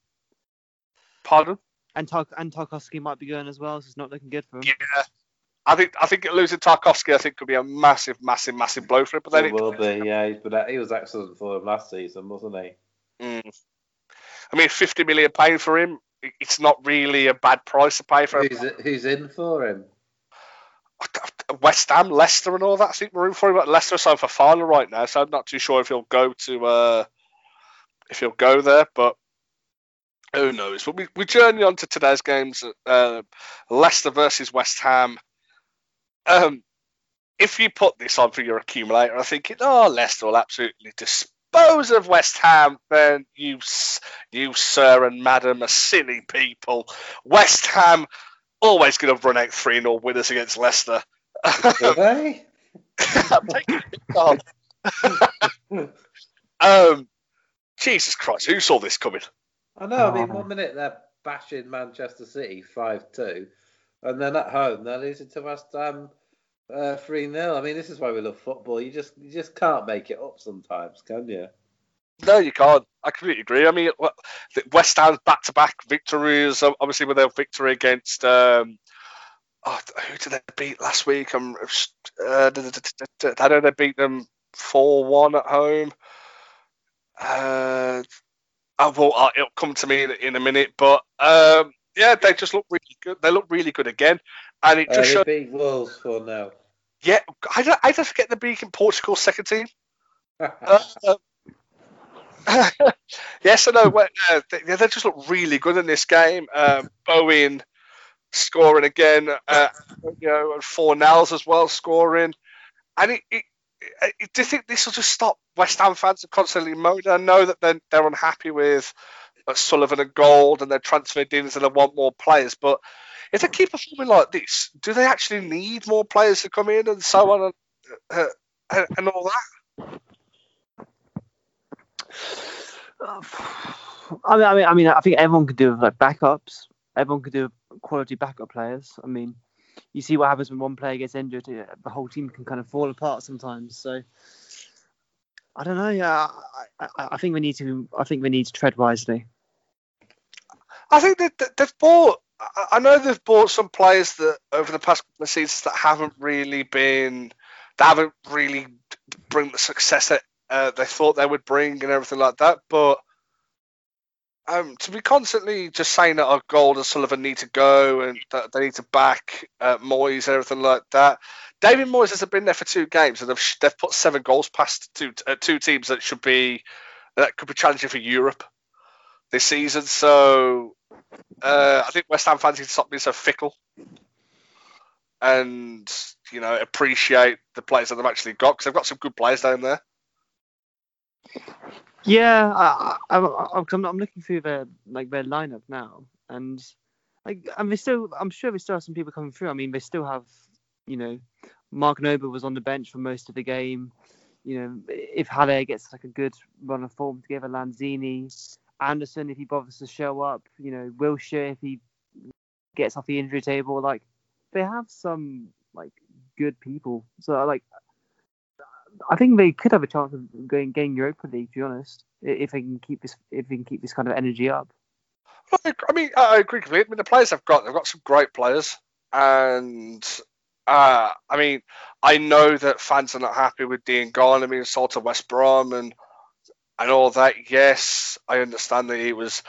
Pardon? And Tark and Tarkowski might be going as well, so it's not looking good for him. Yeah, I think I think losing Tarkowski, I think could be a massive, massive, massive blow for him. But then it, it will be, yeah. But he was excellent for him last season, wasn't he? Mm. I mean, fifty million paid for him. It's not really a bad price to pay for him. Who's, who's in for him? West Ham, Leicester, and all that. I think we're in for him. But Leicester signed Fofana right now, so I'm not too sure if he'll go to uh, if he'll go there. But who knows? But we, we journey on to today's games: uh, Leicester versus West Ham. Um, if you put this on for your accumulator, I think, oh, Leicester will absolutely dispose of West Ham. Then you, you, sir and madam, are silly people. West Ham always going to run out 3 0 winners against Leicester. Are [laughs] they? I'm taking it on. [laughs] um, Jesus Christ, who saw this coming? I know. I mean, one minute they're bashing Manchester City 5 2, and then at home they're losing to West Ham uh, 3 uh, 0. I mean, this is why we love football. You just you just can't make it up sometimes, can you? No, you can't. I completely agree. I mean, West Ham's back-to-back victories, obviously with their victory against. Um, oh, who did they beat last week? I'm, uh, I know they beat them four-one at home. Uh, oh, well, uh, it'll come to me in, in a minute, but um, yeah, they just look really good. They look really good again, and it just uh, showed. Beat Wolves for now. Yeah, I don't, I don't forget the being in Portugal's second team. uh, [laughs] yes, I know. Uh, they, they, just look really good in this game. Um, Bowen scoring again, uh, you know, and Fornals as well scoring. And it, it, do you think this will just stop West Ham fans from constantly moaning? I know that they're, they're unhappy with uh, Sullivan and Gold and they're transferred in and they want more players. But if they keep performing like this, do they actually need more players to come in and so on and, uh, and, and all that? [sighs] I mean, I mean, I mean, I think everyone could do like backups. Everyone could do quality backup players. I mean, you see what happens when one player gets injured, the whole team can kind of fall apart sometimes. So I don't know. Yeah, I, I, I think we need to. I think we need to tread wisely. I think that they've bought. I know they've bought some players that over the past couple of seasons that haven't really been, that haven't really bring the success that uh, they thought they would bring and everything like that. But um, to be constantly just saying that our Gold and Sullivan need to go and that they need to back uh, Moyes and everything like that. David Moyes has been there for two games and they've, they've put seven goals past two uh, two teams that should be that could be challenging for Europe this season. So uh, I think West Ham fans need to stop being so fickle and you know appreciate the players that they've actually got because they've got some good players down there. Yeah, I, I, I'm, I'm looking through their like their lineup now, and like I mean, still, I'm sure we still have some people coming through. I mean, they still have, you know, Mark Noble was on the bench for most of the game. You know, if Haller gets like a good run of form together, Lanzini, Anderson if he bothers to show up, you know, Wilshere if he gets off the injury table, like they have some like good people. So I like I think they could have a chance of going getting Europa League. To be honest, if they can keep this, if they can keep this kind of energy up. I mean, I agree completely. I mean, the players they've got, they've got some great players, and uh, I mean, I know that fans are not happy with Diangana being sold to West Brom and and all that. Yes, I understand that he was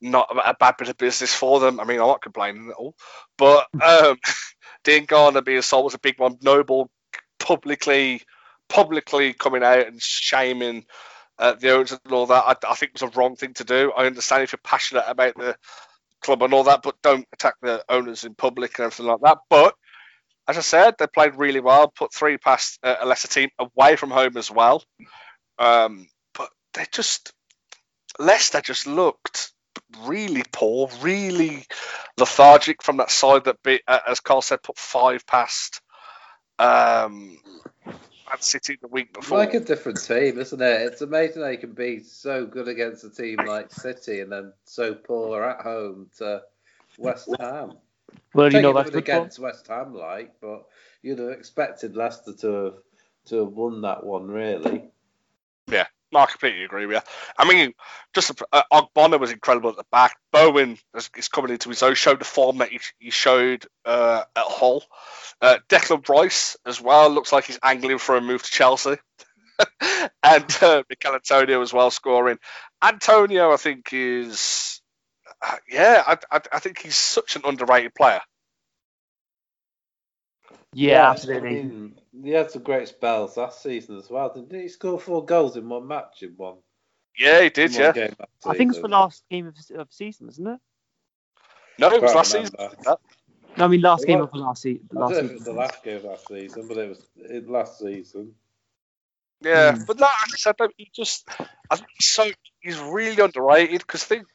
not a bad bit of business for them. I mean, I'm not complaining at all, but um, [laughs] Diangana being sold was a big one. Noble publicly publicly coming out and shaming uh, the owners and all that, I, I, think was a wrong thing to do. I understand if you're passionate about the club and all that, but don't attack the owners in public and everything like that. But as I said, they played really well, put three past uh, a lesser team away from home as well. Um, but they just Leicester just looked really poor, really lethargic from that side that, be, uh, as Carl said, put five past um, Man City the week before. Like a different team, isn't it? It's amazing they can be so good against a team like City and then so poor at home to West Ham. Well, you know that's against West Ham, like, but you'd have expected Leicester to have to have won that one, really. Yeah, I completely agree with you. I mean, just uh, Ogbonna was incredible at the back. Bowen is, is, coming into his own. Showed the form that he, he showed uh, at Hull. Uh, Declan Rice as well looks like he's angling for a move to Chelsea. [laughs] and uh, Michail Antonio as well scoring. Antonio, I think, is uh, yeah, I, I, I, think he's such an underrated player. Yeah, yeah absolutely. I mean, he had some great spells last season as well. Didn't he score four goals in one match in one? Yeah, he did. Yeah, I think it's the last game of, of season, isn't it? No, it was last remember. season. No, I mean last it game was, of last, se- last season. It was the last game of last season, but it was it, last season. Yeah, mm. but like I said, he just I think he's so he's really underrated because I think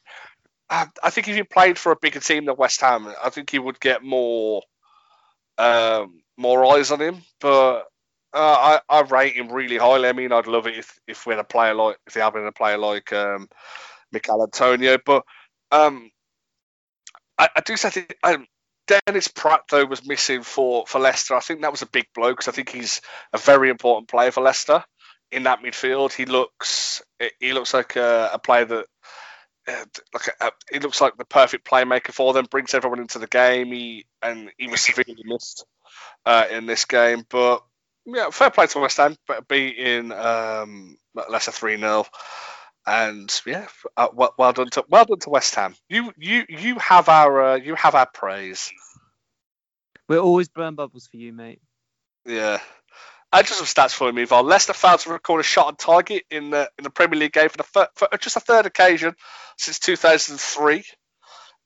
I think if he played for a bigger team than West Ham, I think he would get more um, more eyes on him. But uh, I, I rate him really highly. I mean, I'd love it if, if we had a player like if they had a player like um, Antonio. But um, I, I do say um, Dennis Praet though was missing for for Leicester. I think that was a big blow because I think he's a very important player for Leicester in that midfield. He looks he looks like a, a player that. Uh, like he looks like the perfect playmaker for them. Brings everyone into the game. He and he was severely missed uh, in this game, but yeah, fair play to West Ham, beating um, Leicester three 0 and yeah, uh, well, well, done to well done to West Ham. You you you have our uh, you have our praise. We're always burn bubbles for you, mate. Yeah. And just some stats for me, Val. Leicester failed to record a shot on target in the in the Premier League game for the fir- for just a third occasion since 2003,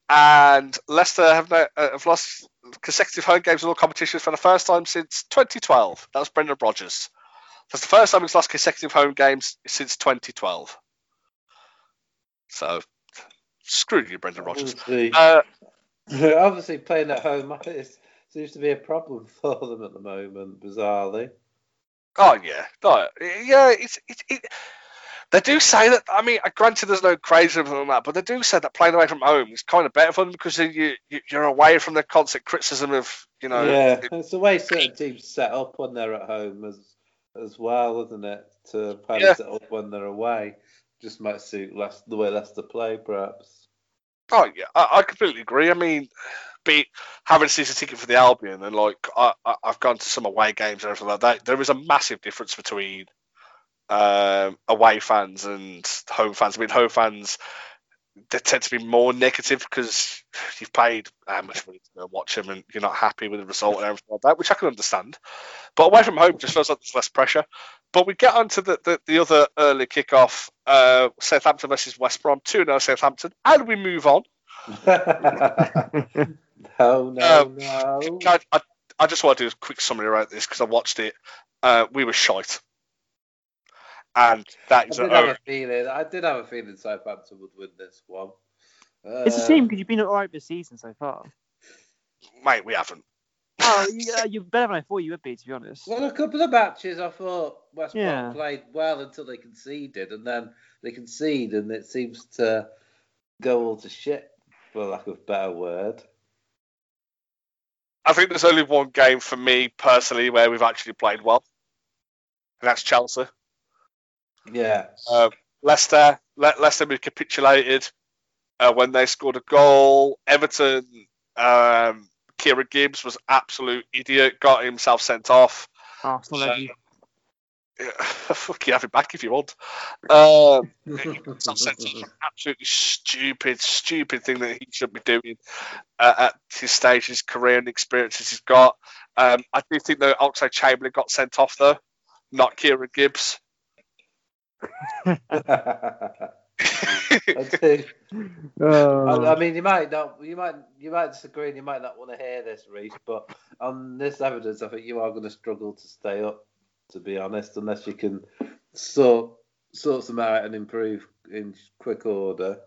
and Leicester have, uh, have lost consecutive home games in all competitions for the first time since 2012. That was Brendan Rodgers. That's the first time he's lost consecutive home games since 2012. So, screw you, Brendan Rodgers. Obviously, uh, [laughs] obviously playing at home [laughs] seems to be a problem for them at the moment, bizarrely. Oh yeah, no, yeah. It's it, it They do say that. I mean, uh, granted, there's no craze of them that, but they do say that playing away from home is kind of better for them because you, you you're away from the constant criticism of you know. Yeah, it's the way certain teams set up when they're at home as as well, isn't it? To play Yeah. set up when they're away, just might suit less the way Leicester play, perhaps. Oh yeah, I, I completely agree. I mean, be having a season ticket for the Albion and like I, I I've gone to some away games and everything like that. There is a massive difference between um, away fans and home fans. I mean, home fans they tend to be more negative because you've paid how much money to watch them and you're not happy with the result and everything like that, which I can understand. But away from home just feels like there's less pressure. But we get on to the, the, the other early kickoff, uh, Southampton versus West Brom, 2 0 Southampton, and we move on. no, [laughs] no, Um, no. I, I, I just want to do a quick summary about this because I watched it. Uh, we were shite. And that I did a, have a feeling. I did have a feeling Southampton would win this one. It's a Uh, shame because you've been alright this season so far. mate, we haven't. Oh, you, uh, you're better than I thought you would be, to be honest. Well, a couple of matches I thought West Brom Yeah. played well until they conceded, and then they concede, and it seems to go all to shit, for lack of a better word. I think there's only one game for me personally where we've actually played well, and that's Chelsea. Yeah. Um, Leicester, Le- Leicester we capitulated uh, when they scored a goal. Everton, um, Kieran Gibbs was absolute idiot, got himself sent off. Arsenal love you. [laughs] Fuck you, have it back if you want. Um, [laughs] sent off an absolutely stupid, stupid thing that he should be doing uh, at his stage, his career and experiences he's got. Um, I do think that Oxlade Chamberlain got sent off though, not Kieran Gibbs. I do. Oh. I, I mean, you might not, you might, you might disagree, and you might not want to hear this, Reese. But on this evidence, I think you are going to struggle to stay up, to be honest, unless you can sort sort some out and improve in quick order.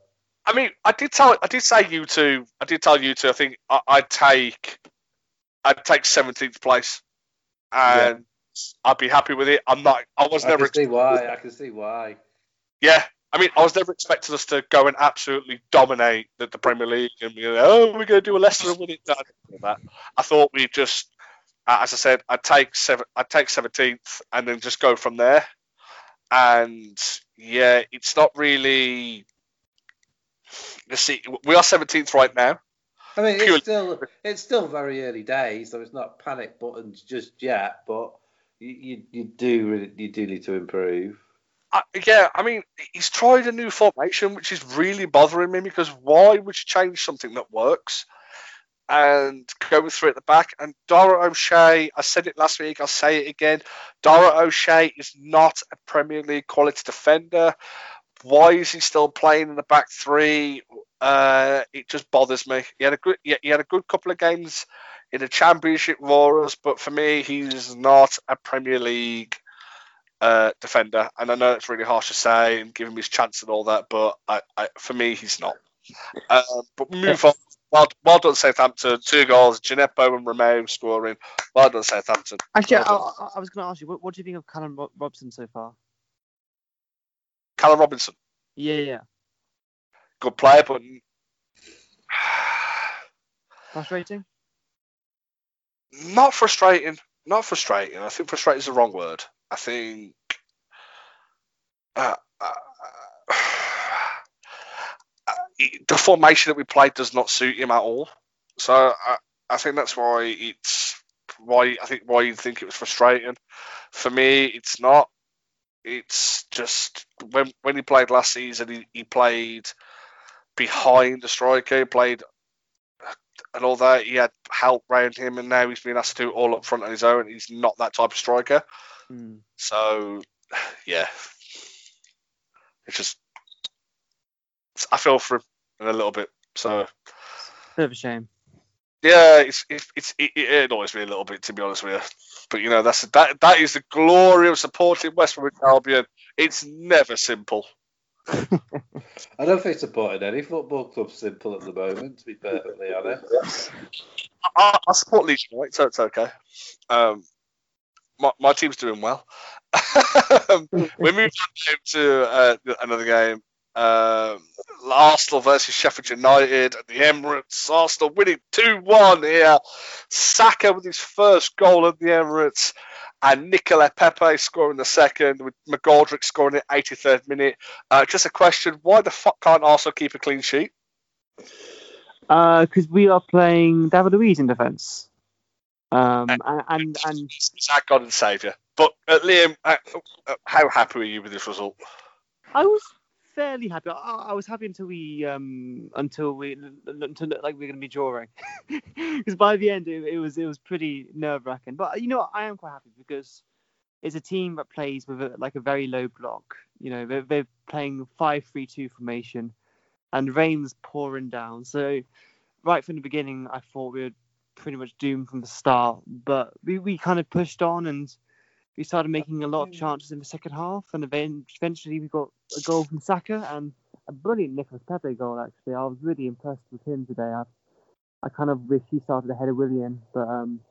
I mean, I did tell, I did say you two, I did tell you two. I think I, I'd take, I'd take seventeenth place, and I'd be happy with it. I'm not, I was I never, can see why. I can see why. yeah. I mean, I was never expecting us to go and absolutely dominate the, the Premier League and you know, oh, we're going to do a Leicester and win it. I didn't do that. I thought we'd just, uh, as I said, I'd take seven, I'd take seventeenth and then just go from there. And yeah, it's not really. Let's see, we are seventeenth right now. I mean, it's still it's still very early days, so it's not panic buttons just yet. But you you, do really, you do need to improve. I, yeah, I mean, he's tried a new formation, which is really bothering me because why would you change something that works and go through at the back? And Dara O'Shea, I said it last week, I'll say it again. Dara O'Shea is not a Premier League quality defender. Why is he still playing in the back three? Uh, it just bothers me. He had a good, he had a good couple of games in the Championship for us, but for me, he's not a Premier League uh, defender, and I know it's really harsh to say and give him his chance and all that, but I, I, for me, he's not. Um, but we move on. Well, well done, Southampton. Two goals. Djenepo and Romeu scoring. Well done, Southampton. Actually, I, Well I, I was going to ask you, what, what do you think of Callum Robinson so far? Callum Robinson, Yeah, yeah. good player, but [sighs] Frustrating? Not frustrating. Not frustrating. I think frustrating is the wrong word. I think. Uh, uh, [sighs] uh, the formation that we played does not suit him at all. So I, I think that's why it's why I think why you think it was frustrating. For me, it's not. It's just when when he played last season, he, he played behind the striker, he played and all that. He had help around him, and now he's been asked to do it all up front on his own. He's not that type of striker. Hmm. So, [sighs] yeah, it's just I feel for him a little bit. So, Bit of a shame. yeah, it's, it's, it's it, it annoys me a little bit to be honest with you. But you know, that's that that is the glory of supporting West Bromwich Albion. It's never simple. [laughs] I don't think supporting any football club simple at the moment, to be perfectly honest. I, I support Leeds United, so it's okay. Um, my, my team's doing well. [laughs] we moved on to uh, another game. Um, Arsenal versus Sheffield United at the Emirates. Arsenal winning 2 1 here. Saka with his first goal at the Emirates. And Nicola Pepe scoring the second, with McGoldrick scoring the 83rd minute. Uh, just a question why the fuck can't Arsenal keep a clean sheet? Because uh, we are playing David Luiz in defence. Um, and, and, and is that God and Saviour? But uh, Liam, uh, uh, how happy are you with this result? I was fairly happy. I, I was happy until we um until we until like we are to be drawing, [laughs] because by the end it, it, was it was pretty nerve wracking. But you know I am quite happy because it's a team that plays with a, like a very low block. You know they're, they're playing five three two formation, and rain's pouring down. So right from the beginning I thought we were pretty much doomed from the start. But we, we kind of pushed on and we started making a lot of chances in the second half. And eventually we got a goal from Saka and a brilliant Nicolas Pepe goal, actually. I was really impressed with him today. I, I kind of wish he started ahead of Willian, but um,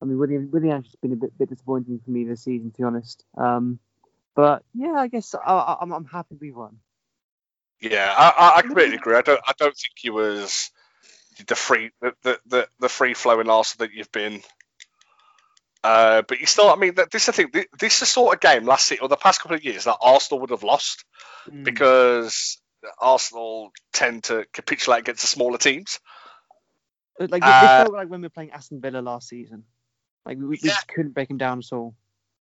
I mean, Willian Willian's just been a bit, bit disappointing for me this season, to be honest. Um, but yeah, I guess I, am I'm, I'm happy we won. Yeah, I, I completely agree. I don't I don't think he was the free the the, the free flowing Arsenal that you've been. Uh, but you still, I mean, this is the thing. This is the sort of game last season or the past couple of years that Arsenal would have lost mm. because Arsenal tend to capitulate against the smaller teams. Like uh, felt like when we were playing Aston Villa last season. Like we, we yeah. just couldn't break them down at all.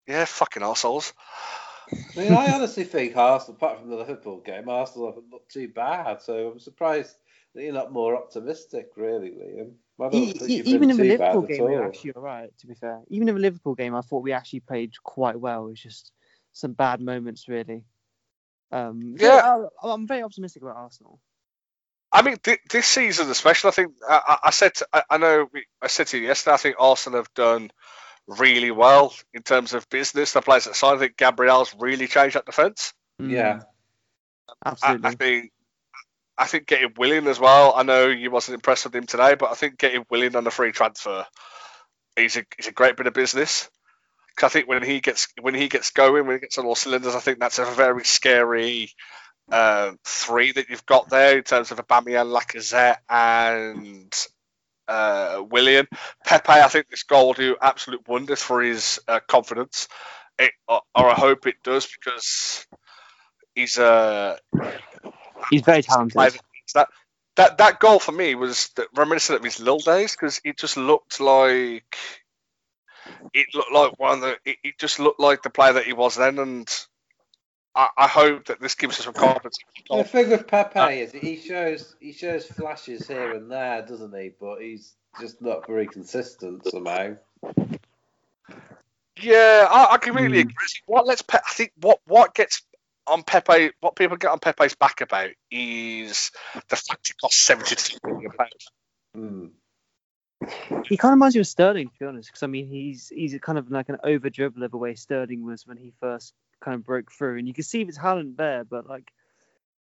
Yeah, fucking assholes. I mean, I honestly think Arsenal, apart from the Liverpool game, Arsenal haven't looked too bad. So I'm surprised that you're not more optimistic, really, Liam. Even in the Liverpool game, we were actually all right. To be fair, even in the Liverpool game, I thought we actually played quite well. It was just some bad moments, really. Um, yeah, I, am very optimistic about Arsenal. I mean, th- this season, especially, I think I, I said, to, I, I, know, we, I said to you yesterday, I think Arsenal have done really well in terms of business. The players that signed, I think Gabriel's really changed that defence. Yeah, absolutely. I, I think I think getting Willian as well. I know you wasn't impressed with him today, but I think getting Willian on a free transfer, he's a he's a great bit of business. Because I think when he gets when he gets going, when he gets on all cylinders, I think that's a very scary uh, three that you've got there in terms of Aubameyang, Lacazette, and uh, Willian. Pepe, I think this goal will do absolute wonders for his uh, confidence. It, or, or, I hope it does because he's a He's very talented. That that that goal for me was reminiscent of his Lille days because it just looked like it looked like one of the. It, it, just looked like the player that he was then, and I, I hope that this gives us some confidence. The thing with Pepe uh, is he shows he shows flashes here and there, doesn't he? But he's just not very consistent somehow. Yeah, I, I completely mm. agree. What let's I think what what gets on Pepe, what people get on Pepe's back about is the fact it costs seventy-two million pounds. Mm. He kind of reminds me of Sterling, to be honest, because I mean he's he's kind of like an over dribbler the way Sterling was when he first kind of broke through, and you can see his talent there, but like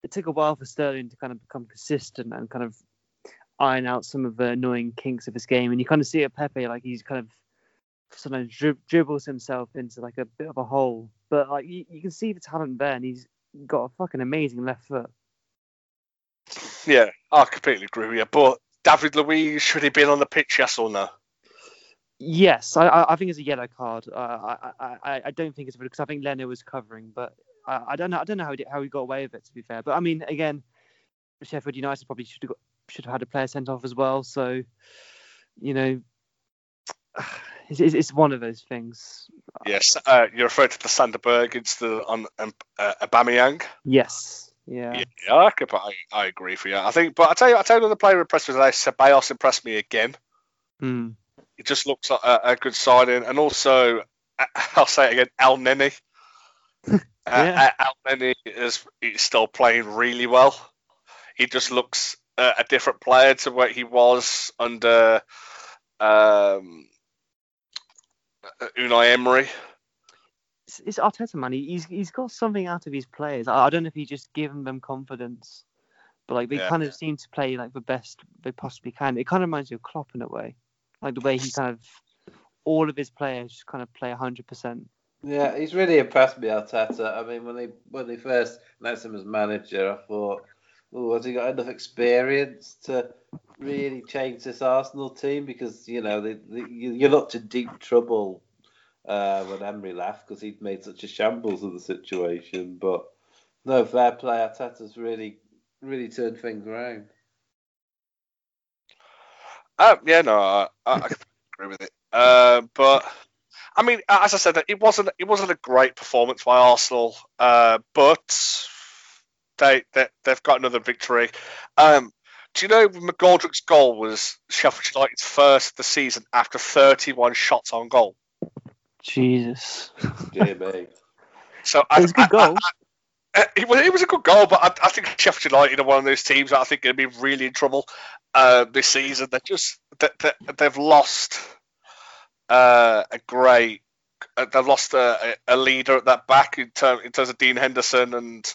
it took a while for Sterling to kind of become consistent and kind of iron out some of the annoying kinks of his game, and you kind of see at Pepe like he's kind of sometimes dri- dribbles himself into like a bit of a hole but like you, you can see the talent there, and he's got a fucking amazing left foot. Yeah, I completely agree with you. But David Luiz, should he been on the pitch? Yes or no? Yes, I, I think it's a yellow card. Uh, I, I, I don't think it's because I think Leno was covering, but I, I don't know. I don't know how he, how he got away with it. To be fair, but I mean, again, Sheffield United probably should have got, should have had a player sent off as well. So, you know, it's, it's one of those things. Yes, uh, you're referring to the Sander Berges the on um, uh, Aubameyang. Yes. Yeah. Yeah, I, could, I, I agree for you. I think, but I tell you, I tell you, the player impressed me today. Ceballos impressed me again. Mm. It just looks like a, a, good signing, and also [laughs] I'll say it again, Elneny. [laughs] yeah. uh, Elneny is still playing really well. He just looks uh, a different player to what he was under um, Uh, Unai Emery. It's, it's Arteta, man. He's he's got something out of his players. I, I don't know if he just given them confidence, but like they yeah. kind of seem to play like the best they possibly can. It kind of reminds you of Klopp in a way, like the way he kind of all of his players just kind of play hundred percent. Yeah, he's really impressed me, Arteta. I mean, when he when he first announced him as manager, I thought, oh, has he got enough experience to really change this Arsenal team? Because you know they, they, you looked in deep trouble uh, when Emery left because he'd made such a shambles of the situation. But no, fair play. Arteta's really really turned things around. Um, yeah, no, I, I [laughs] agree with it. Uh, but I mean, as I said, it wasn't it wasn't a great performance by Arsenal, uh, but they, they they've got another victory. Um, do you know McGoldrick's goal was Sheffield United's first of the season after 31 shots on goal? Jesus. Dear me. So it was a good goal. I, I, it, was, it was a good goal, but I, I, think Sheffield United are one of those teams that I think are going to be really in trouble uh, this season. They're just they, they, they've lost uh, a great. Uh, they've lost a, a, leader at that back in, term, in terms of Dean Henderson, and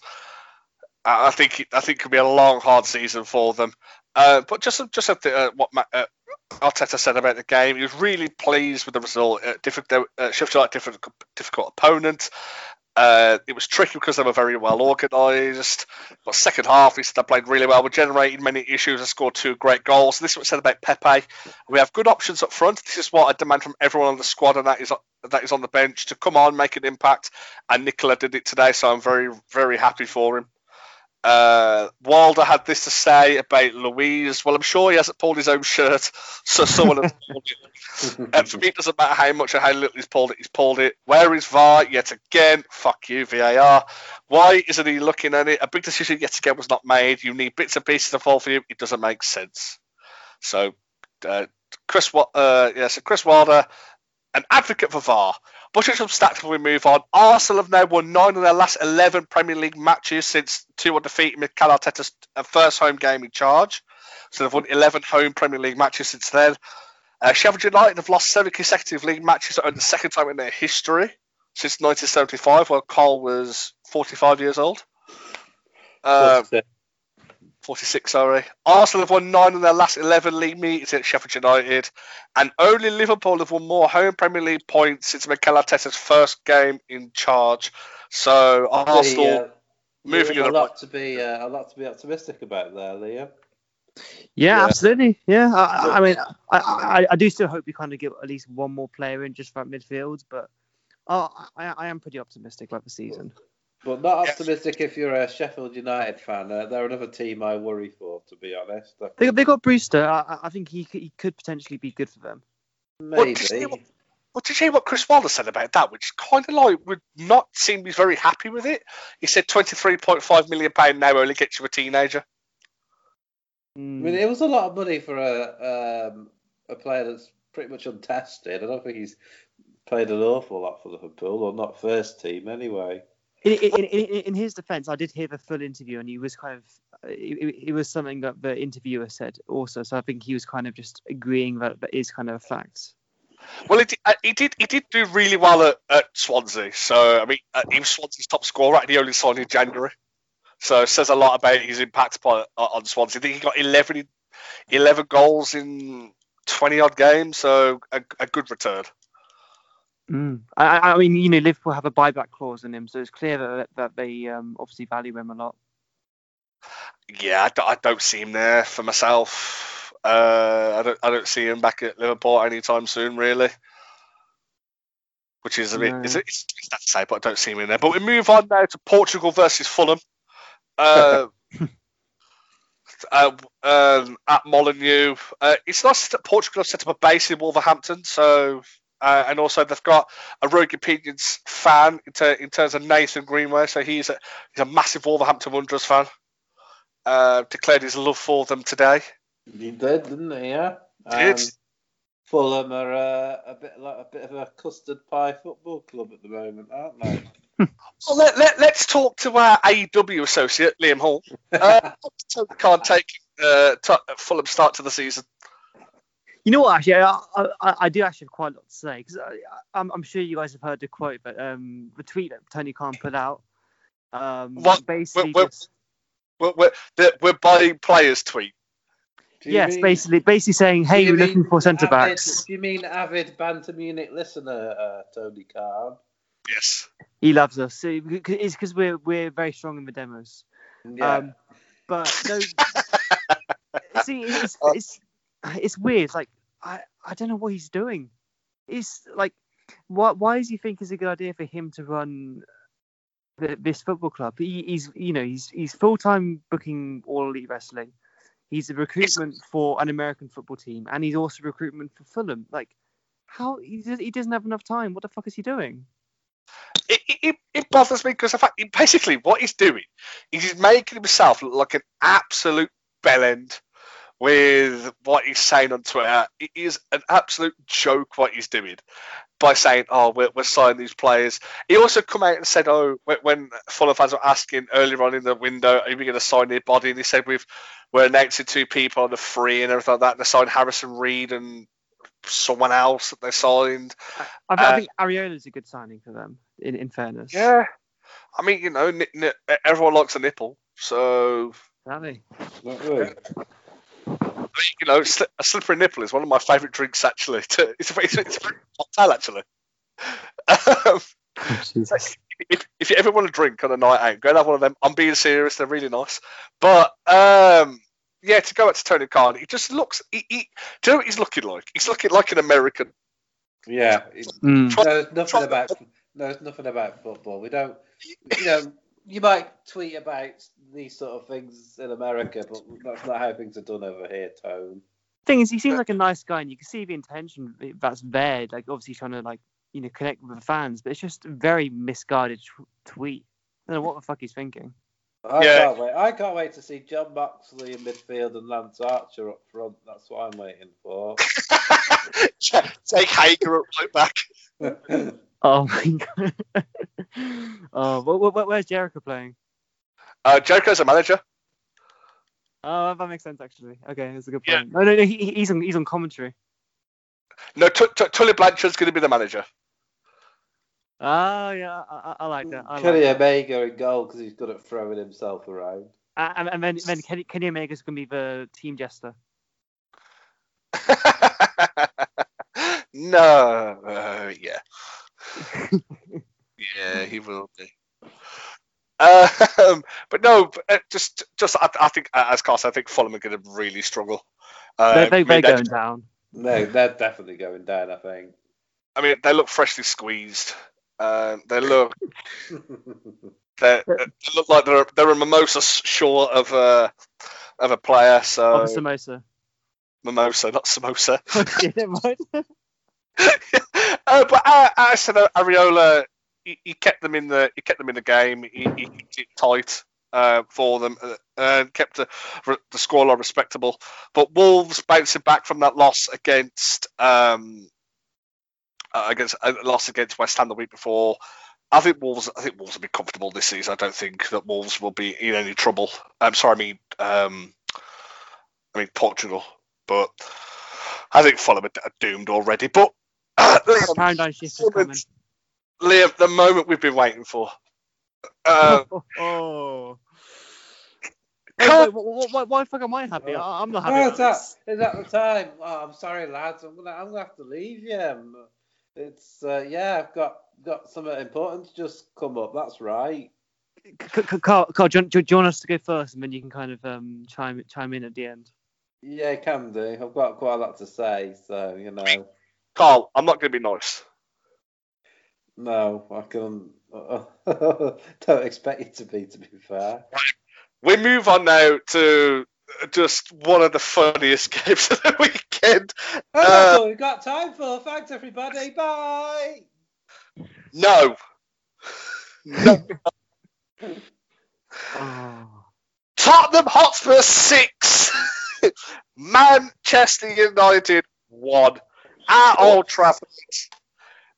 I think I think it could be a long, hard season for them. Uh, but just just at the, uh, what uh, Arteta said about the game, he was really pleased with the result. Uh, difficult, uh, difficult, difficult opponent. Uh, it was tricky because they were very well organised. But second half, he said they played really well. We generated many issues and scored two great goals. This is what said about Pepe. We have good options up front. This is what I demand from everyone on the squad, and that is that is on the bench to come on, make an impact. And Nicola did it today, so I'm very very happy for him. Uh, Wilder had this to say about Luiz. Well, I'm sure he hasn't pulled his own shirt, so someone has pulled it. [laughs] and for me, it doesn't matter how much or how little he's pulled it. He's pulled it. Where is VAR? Yet again, fuck you, VAR. Why isn't he looking at it? A big decision yet again was not made. You need bits and pieces to fall for you. It doesn't make sense. So, uh, Chris, uh, yeah, so Chris Wilder, an advocate for VAR. But some stats before we move on. Arsenal have now won nine of their last 11 Premier League matches since 2 1 defeat Mikel Arteta's uh, first home game in charge. So they've won 11 home Premier League matches since then. Uh, Sheffield United have lost seven consecutive league matches for the second time in their history since 1975, while Cole was 45 years old. Uh, 46, sorry. Arsenal have won nine of their last 11 league meetings at Sheffield United, and only Liverpool have won more home Premier League points since Mikel Arteta's first game in charge. So Arsenal the, uh, moving a lot to be uh, a lot to be optimistic about there, Liam. Yeah, yeah, absolutely. Yeah, I, I mean, I, I, I, do still hope we kind of get at least one more player in just for midfield, but oh, I, I am pretty optimistic about the season. But not optimistic if you're a Sheffield United fan. Uh, they're another team I worry for, to be honest. They, they got Brewster. I, I think he, he could potentially be good for them. Maybe. Well, did you hear what Chris Wilder said about that? Which kind of like would not seem to be very happy with it. He said £23.5 million now only gets you a teenager. I mean, it was a lot of money for a um, a player that's pretty much untested. I don't think he's played an awful lot for the Liverpool, or not first team anyway in, in, in, in, his defense, I did hear the full interview, and he was kind of it, it, was something that the interviewer said also. So I think he was kind of just agreeing that that is kind of a fact. Well, did, uh, did he did do really well at, at Swansea. So I mean, uh, he was Swansea's top scorer, and he only signed in January. So it says a lot about his impact upon, on Swansea. I think he got 11, 11 goals in 20 odd games, so a, a good return. Mm. I, I, mean, you know, Liverpool have a buyback clause in him, so it's clear that, that they um, obviously value him a lot. Yeah, I don't, I don't see him there for myself. Uh, I don't, I don't see him back at Liverpool anytime soon, really. Which is a bit, no. it's, it's, it's to say, but I don't see him in there. But we move on now to Portugal versus Fulham. Uh, [laughs] uh, um, at Molineux. Uh, it's nice that Portugal have set up a base in Wolverhampton, so uh, and also they've got a Rogue Opinions fan in, ter- in, terms of Nathan Greenway. So he's a, he's a massive Wolverhampton Wanderers fan. Uh, declared his love for them today. He did, didn't he? Yeah. Did. Um, Fulham are uh, a bit like a bit of a custard pie football club at the moment, aren't they? [laughs] well, let, let, us talk to our AEW associate, Liam Hall. [laughs] Uh, can't take uh, t- Fulham start to the season. You know what? Actually, I, I, I do actually have quite a lot to say because I'm, I'm sure you guys have heard the quote, but um, the tweet that Tony Khan put out. Um, what? Basically, we're, just, we're, we're, we're buying players tweet. Yes, mean, basically, basically saying, "Hey, we're looking for centre backs." Do you mean avid Banter Munich listener, uh, Tony Khan? Yes. He loves us. So, It's because we're we're very strong in the demos. Yeah. Um, but no, [laughs] see, it's, it's it's weird. Like I I don't know what he's doing. It's like why why does he think it's a good idea for him to run the, this football club? He, he's you know he's he's full time booking all elite wrestling. He's a recruitment for an American football team, and he's also recruitment for Fulham. Like how he, he doesn't have enough time. What the fuck is he doing? it, it, it bothers me because the fact basically what he's doing is he's making himself look like an absolute bellend with what he's saying on Twitter. It is an absolute joke what he's doing by saying, "Oh, we're, we're signing these players." He also come out and said, "Oh, when, when Fulham fans were asking earlier on in the window, are we going to sign their body?" And he said, "We've we're announcing two people on the free and everything like that." And they signed Harrison Reed and someone else that they signed. I, I Uh, think Areola's a good signing for them. In in fairness, Yeah. I mean, you know, ni- ni- everyone likes a nipple, so Exactly. Not really. I mean, you know, sli- a slippery nipple is one of my favourite drinks. Actually, to, [laughs] it's a, it's it's a very cocktail actually. Um, Jesus. if, if you ever want to drink on a night out, go and have one of them. I'm being serious; they're really nice. But um, yeah, to go out to Tony Khan, he just looks. He, he, do you know what he's looking like? He's looking like an American. Yeah. It, Mm. there's nothing Try- about there's nothing about football. We don't. You know, you might tweet about these sort of things in America, but that's not how things are done over here, Tone. Thing is, he seems like a nice guy, and you can see the intention that's there. Like obviously trying to like you know connect with the fans, but it's just a very misguided t- tweet. I don't know what the fuck he's thinking. I Yeah. can't wait. I can't wait to see Jon Moxley in midfield and Lance Archer up front. That's what I'm waiting for. [laughs] Jake Hager up right back. [laughs] Oh my god. [laughs] oh, wh- wh- where's Jericho playing? Uh, Jericho's a manager. Oh, that makes sense actually. Okay, that's a good Yeah. point. No, no, no. He, he's on he's on commentary. No, T- T- Tully Blanchard's going to be the manager. Oh yeah, I, I, I like that. I like Kenny that. Omega in goal because he's good at throwing himself around. Uh, and, and then then Kenny, Kenny Omega's gonna be the team jester. [laughs] no, uh, yeah, [laughs] yeah, he will be. Um, but no, uh, just just I, I think uh, as Carl said, I think Fulham are going to really struggle. Uh, they're they, I, mean, they're going down. No, they're definitely going down. I think. I mean, they look freshly squeezed. Um, they look [laughs] they, they look like they're they're a mimosa short of a of a player. So Oh, samosa. mimosa, not samosa. [laughs] yeah, never mind. [laughs] uh, but I, I said uh, Areola, he, he kept them in the he kept them in the game. He, he kept it tight uh, for them uh, and kept the the scoreline respectable. But Wolves bouncing back from that loss against um, uh, against a loss against West Ham the week before. I think Wolves. I think Wolves will be comfortable this season. I don't think that Wolves will be in any trouble. I'm sorry. I mean, um, I mean Portugal, but I think Fulham are, are doomed already. But [coughs] uh, Liam, is coming. Liam, the moment we've been waiting for. Uh, [laughs] oh. Can't- Wait, wait, why, why, why the fuck am I happy? I, I'm not happy. Oh, about is that this. that the time? Oh, I'm sorry, lads. I'm gonna I'm gonna have to leave you. Um, It's uh, yeah, I've got got something important to just come up. That's right. C- C- Carl, Carl do, you, do you want us to go first, and then you can kind of um, chime chime in at the end? Yeah, I can do. I've got quite a lot to say, so you know. Carl, I'm not going to be nice. No, I can. [laughs] don't expect it to be. To be fair. We move on now to just one of the funniest [laughs] games of the weekend. Oh, that's Uh, all we've got time for. Thanks, everybody. Bye. no. no. [laughs] [sighs] Tottenham Hotspur 6. Manchester United 1. At Old Trafford.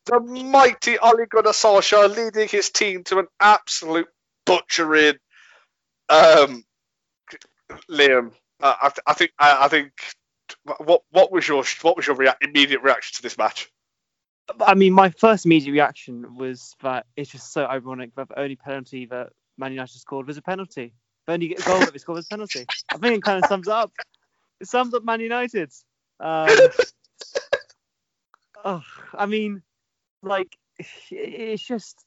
The mighty Ole Gunnar Solskjaer leading his team to an absolute butchering. Um, Liam, uh, I, I think I, I think what what was your what was your rea- immediate reaction to this match? I mean, my first immediate reaction was that it's just so ironic that the only penalty that Man United scored was a penalty. The only goal that they scored was a penalty. I think it kind of sums up. It sums up Man United. Um, [laughs] oh, I mean, like [sighs] it's just.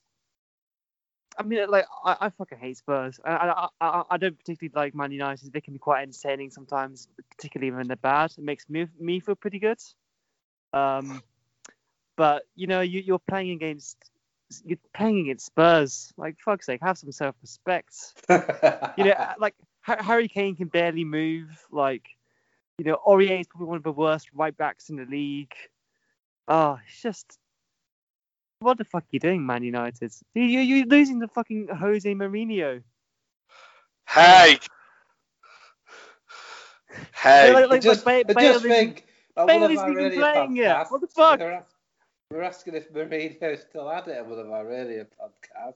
I mean, like I, I fucking hate Spurs. I, I I I don't particularly like Man United. They can be quite entertaining sometimes, particularly when they're bad. It makes me me feel pretty good. Um, but you know, you, you're playing against you're playing against Spurs. Like fuck's sake, have some self-respect. [laughs] You know, like Harry Kane can barely move. Like, you know, Aurier is probably one of the worst right backs in the league. Oh, it's just what the fuck are you doing, Man United? You, you, you're losing to fucking Jose Mourinho. Hey, hey. Like- like- just, like Ba- I just think on Bale one of isn't even radio playing yet. What the fuck? We're, asking if Mourinho still had it on one of our radio podcasts.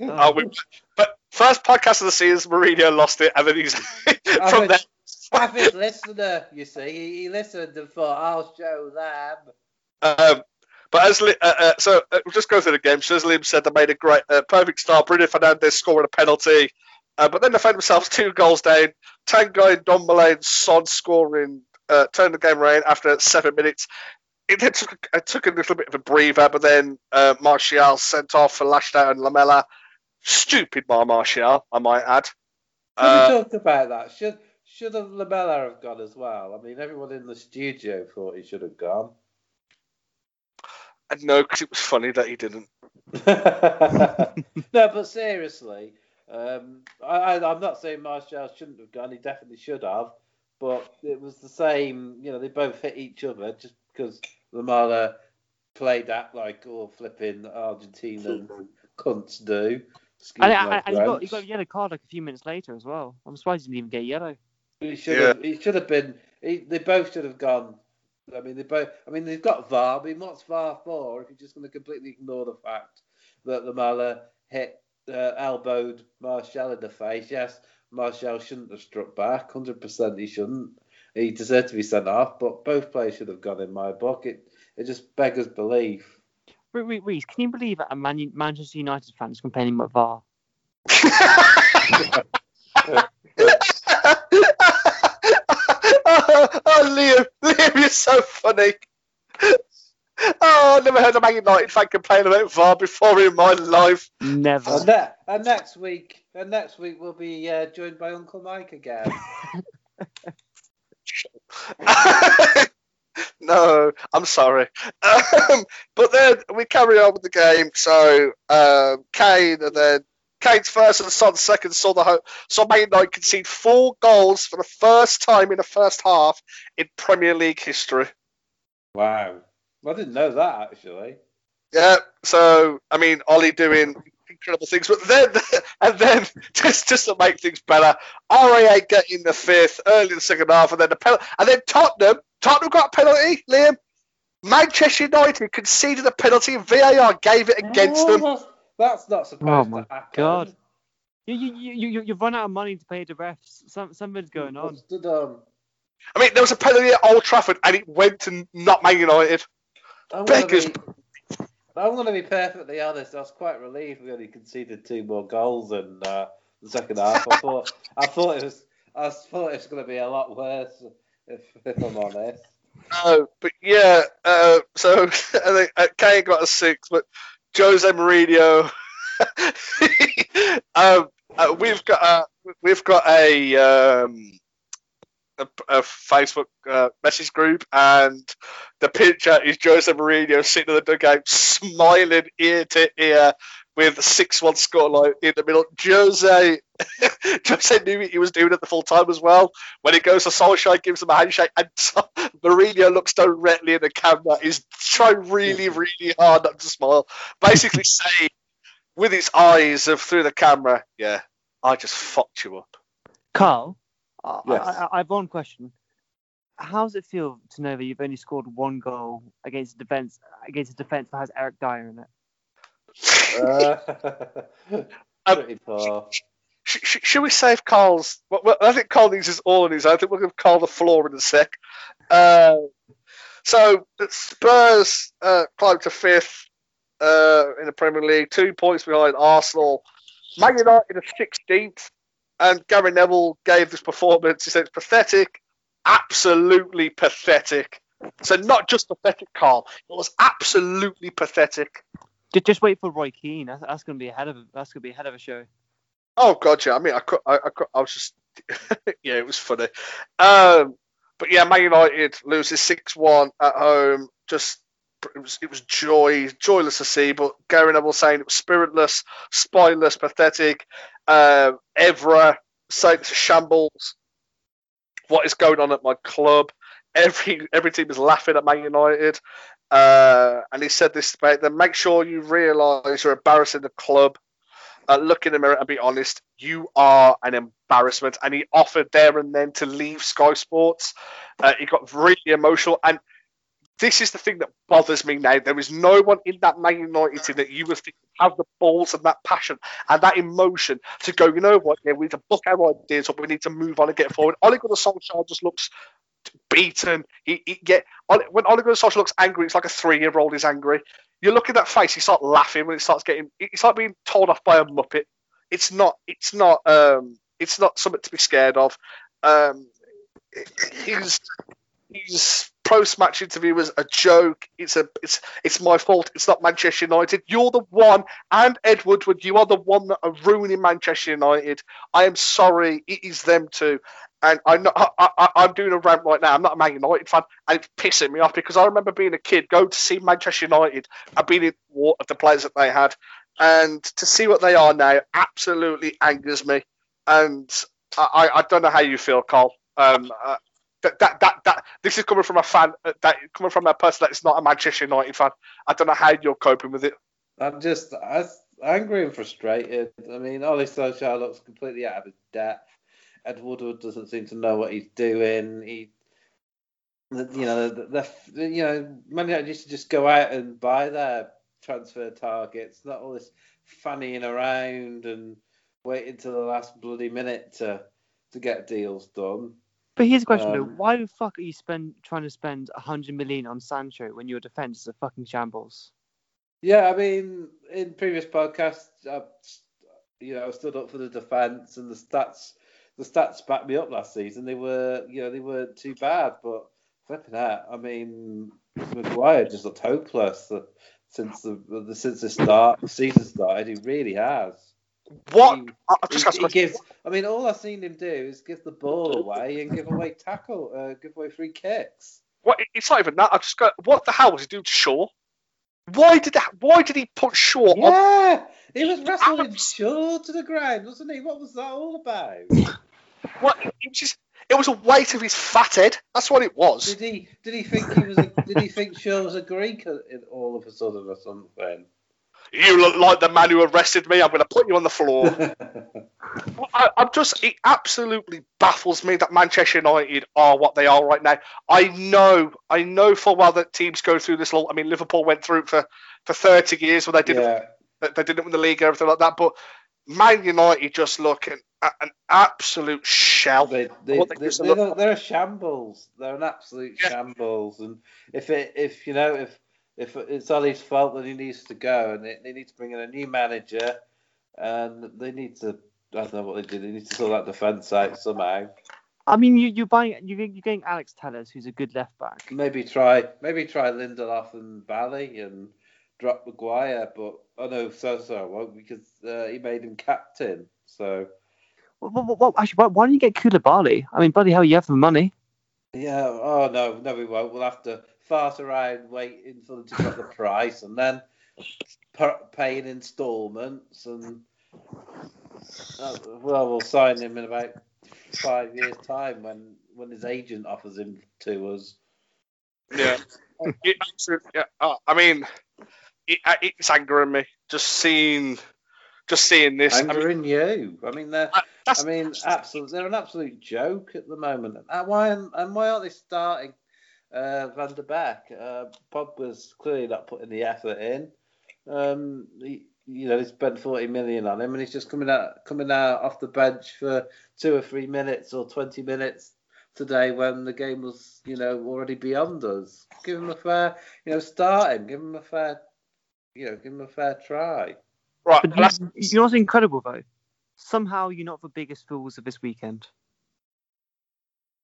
Oh, we, but first podcast of the season, Mourinho lost it, and then he's [laughs] from mean- there. Avid listener, you see, he, he listened and thought, "I'll show them." Um, but as uh, uh, so, uh, we'll just go through the game. So as Liam said, they made a great, uh, perfect start. Bruno Fernandes scoring a penalty, uh, but then they found themselves [laughs] two goals down. Tanguy, Ndombele, and Son scoring, uh, turned the game around after seven minutes. It, then took, it took a little bit of a breather, but then uh, Martial sent off for Lashdowne and Lamela. Stupid by Martial, I might add. we Uh, talked about that. Should should have Lamela have gone as well? I mean, everyone in the studio thought he should have gone. No, because it was funny that he didn't. [laughs] no, but seriously, um, I, I, I'm not saying Martial shouldn't have gone. He definitely should have. But it was the same. You know, they both hit each other just because Lamela played that like all flipping Argentinian [laughs] cunts do. And, my and, and he, got, he got a yellow card like a few minutes later as well. I'm surprised he didn't even get yellow. He should have. He should have been. He, they both should have gone. I mean, they both. I mean, they've got VAR. I mean, what's VAR for? If you're just going to completely ignore the fact that the Lamela hit, uh, elbowed Martial in the face. Yes, Martial shouldn't have struck back. Hundred percent, he shouldn't. He deserved to be sent off. But both players should have gone in my book. It it just beggars belief. Re- Re- can you believe that a Man- Manchester United fan is complaining about VAR? [laughs] [laughs] oh, Liam, [laughs] Liam, you're so funny. Oh, I've never heard a Man United fan complain about VAR before in my life. Never. And, ne- and next week, and next week we'll be uh, joined by Uncle Mike again. [laughs] no, I'm sorry. Um, but then we carry on with the game. So um, Kane and then Kane's first and Son's second saw the ho- saw Man United concede four goals for the first time in the first half in Premier League history. wow, I didn't know that actually. Yeah, so I mean, Ollie doing incredible things, but then [laughs] and then [laughs] just just to make things better, Aurier getting the fifth early in the second half, and then the penalty, and then Tottenham, Tottenham got a penalty. Liam, Manchester United conceded a penalty, and VAR gave it against Oh, them. That's, that's not supposed Oh my to happen. God. You, you, you, you, you've run out of money to pay the refs. Some, something's going on. What's the done? I mean, there was a penalty at Old Trafford, and it went to not Man United. I'm gonna, be, I'm gonna be perfectly honest. I was quite relieved we only conceded two more goals in uh, the second half. I thought I thought it was I thought it was gonna be a lot worse if, if I'm honest. No, but yeah, uh, so [laughs] I think uh, Kane got a six, but Jose Mourinho. [laughs] um, uh, we've got uh, we've got a um, a, a Facebook uh, message group, and the picture is Jose Mourinho sitting in the dugout, smiling ear to ear with a six-one scoreline in the middle. Jose, [laughs] Jose knew what he was doing at the full time as well. When it goes to Solskjaer, gives him a handshake, and so, [laughs] Mourinho looks directly at the camera. He's trying really, really hard not to smile. Basically [laughs] saying with his eyes of through the camera, yeah, I just fucked you up. Carl, I, Yes. I, I- I have one question. How does it feel to know that you've only scored one goal against a defense against a defense that has Eric Dier in it? Uh, [laughs] pretty poor. Sh- sh- should we save Carl's? Well, well, I think Carl needs his all on his. I think we'll give Carl the floor in a sec. Uh, so Spurs uh, climbed to fifth uh, in the Premier League, two points behind Arsenal. Man United are 16th, and Gary Neville gave this performance. He said it's pathetic, absolutely pathetic. So not just pathetic, Carl. It was absolutely pathetic. Just, wait for Roy Keane. That's, going to be ahead of that's going to be ahead of a show. Oh god, yeah. I mean, I could, I, I, I was just, [laughs] yeah, it was funny. Um, but yeah, Man United loses six one at home. Just it was it was joy, joyless to see. But Gary Neville saying it was spiritless, spineless, pathetic. Uh, Evra saying it's a shambles. What is going on at my club? Every every team is laughing at Man United. Uh, and he said this about them. Make sure you realise you're embarrassing the club. Uh, look in the mirror and be honest. You are an embarrassment. And he offered there and then to leave Sky Sports. Uh, he got really emotional. And this is the thing that bothers me now. There is no one in that Man United team that you would think have the balls and that passion and that emotion to go, you know what, yeah, we need to book our ideas up, we need to move on and get forward. Ole Gunnar Solskjaer just looks beaten. He, he get when Gunnar Solskjaer looks angry, it's like a three-year-old is angry. You look at that face, he starts laughing when it starts getting. It's like being told off by a muppet. It's not. It's not. Um. It's not something to be scared of. Um. He's he's post-match interview was a joke. It's a it's it's my fault. It's not Manchester United. You're the one, and Ed Woodward. You are the one that are ruining Manchester United. I am sorry. It is them too. And I'm not, I, am doing a rant right now. I'm not a Man United fan, and it's pissing me off because I remember being a kid, going to see Manchester United and being in war of the players that they had, and to see what they are now absolutely angers me. And I, I don't know how you feel, Carl. Um, uh, that, that that that this is coming from a fan uh, that coming from a person that's not a Manchester United fan. I don't know how you're coping with it. I'm just I, angry and frustrated. I mean, Ole Solskjaer looks completely out of his depth. Ed Woodward doesn't seem to know what he's doing. He, you know, the, the you know, Man United used to just go out and buy their transfer targets, not all this fannying around and waiting till the last bloody minute to to get deals done. But here's a question um, though: Why the fuck are you spend trying to spend hundred million on Sancho when your defense is a fucking shambles? Yeah, I mean, in previous podcasts, I, you know, I stood up for the defense, and the stats the stats backed me up last season. They were, you know, they weren't too bad, but flipping out. I mean, Maguire just looked hopeless since the, the since the start the season started. He really has. What? I just he, he gives. I mean, all I've seen him do is give the ball away and give away tackle, uh, give away free kicks. What? It's not even that. I just got. What the hell was he doing to Shaw? Why did that? Why did he put Shaw? Yeah, on? he was wrestling Shaw to the ground, wasn't he? What was that all about? [laughs] What? It was just. It was a weight of his fat head. That's what it was. Did he? Did he think he was? A, [laughs] did he think Shaw was a Greek all of a sudden or something? You look like the man who arrested me. I'm going to put you on the floor. [laughs] I, am just. It absolutely baffles me that Manchester United are what they are right now. I know. I know full well that teams go through this. Little, I mean, Liverpool went through it for for 30 years when they didn't. Yeah. They didn't win the league and everything like that. But Man United just looking an absolute shell. They, they, they, they're, they're, a shambles. They're an absolute yeah. shambles. And if it, if you know, if if it's Ollie's fault that he needs to go, and they, they need to bring in a new manager, and they need to. I don't know what they did. They need to sort that defence out somehow. I mean, you you're buying you're, you're getting Alex Telles, who's a good left back. Maybe try maybe try Lindelof and Bailly and drop Maguire, but I oh know so so won't because uh, he made him captain. So. Well, well, well actually, why, why don't you get Koulibaly? I mean, bloody hell, you have the money. Yeah. Oh no, no, we won't. We'll have to fart around waiting for them to drop the [laughs] price and then pay in instalments and uh, well, we'll sign him in about five years' time when when his agent offers him to us. Yeah, [laughs] it, yeah. Uh, I mean, it, uh, it's angering me just seeing just seeing this. Angering I mean, you. I mean, they're. I mean, absolute. They're an absolute joke at the moment. And why and why aren't they starting uh, Van der Beek? Uh, Pogba's clearly not putting the effort in. Um, he, you know, they spent 40 million on him, and he's just coming out coming out off the bench for two or three minutes or 20 minutes today when the game was, you know, already beyond us. Give him a fair, you know, start him. Give him a fair, you know, give him a fair try. Right. But you, you know what's incredible though? Somehow you're not the biggest fools of this weekend.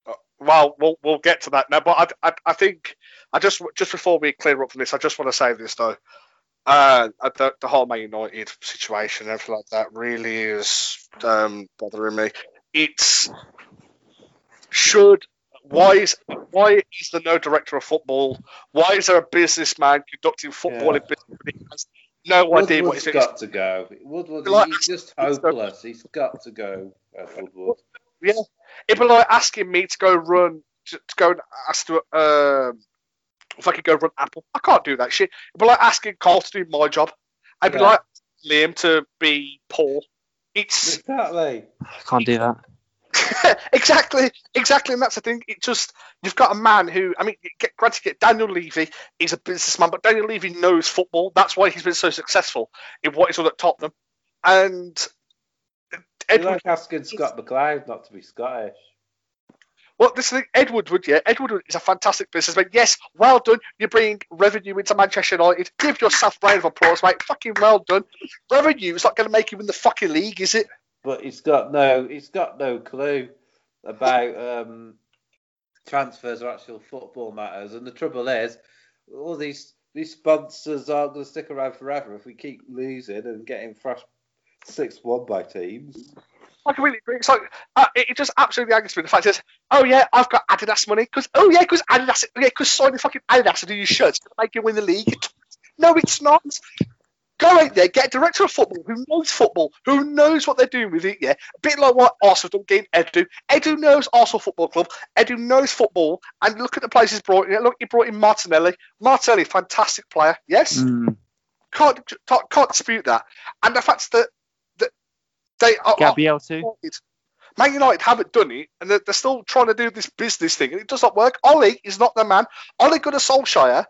Uh, well, we'll we'll get to that now. But I, I, I think I just just before we clear up from this, I just want to say this though. Uh, the, the whole Man United situation and everything like that really is um, bothering me. It's should why is why is there no director of football? Why is there a businessman conducting football Yeah. in business? When he has no idea what Woodward's he's got to go. Woodward, Like- he's just hopeless. He's got to go. uh, Woodward. Yeah, it'd be like asking me to go run to, to go and ask to um if I could go run Apple. I can't do that shit. It'd be like asking Carl to do my job. I'd be like Liam to be Paul. It's Exactly. I can't do that. [laughs] exactly, exactly, and that's the thing. It just you've got a man who, I mean, get, granted, get Daniel Levy, he's a businessman, but Daniel Levy knows football. That's why he's been so successful in what he's done at Tottenham. And Edward, like asking Scott McLeod not to be Scottish. well, this thing, Edward Wood, yeah, Edward Wood is a fantastic businessman. Yes, well done. You bring revenue into Manchester United. Give yourself a round of applause, mate. Fucking well done. Revenue is not going to make you win the fucking league, is it? But he's got no he's got no clue about um, transfers or actual football matters. And the trouble is, all these these sponsors aren't going to stick around forever if we keep losing and getting thrashed six one by teams. I completely agree. It's like uh, it, just absolutely angers me. The fact is, oh yeah, I've got Adidas money because oh yeah, because Adidas, yeah, because signing fucking Adidas to do your shirts to make you win the league. No, it's not. Go out there, get a director of football who knows football, who knows what they're doing with it. Yeah, a bit like what Arsenal done getting Edu. Edu knows Arsenal Football Club. Edu knows football, and look at the places brought in. Look, he brought in Martinelli. Martinelli, fantastic player. Yes, Mm. can't can't, can't dispute that. And the fact that that they are, Gabriel too. Man United haven't done it, and they're, they're still trying to do this business thing, and it does not work. Ollie is not the man. Ollie Gunnar Solskjaer,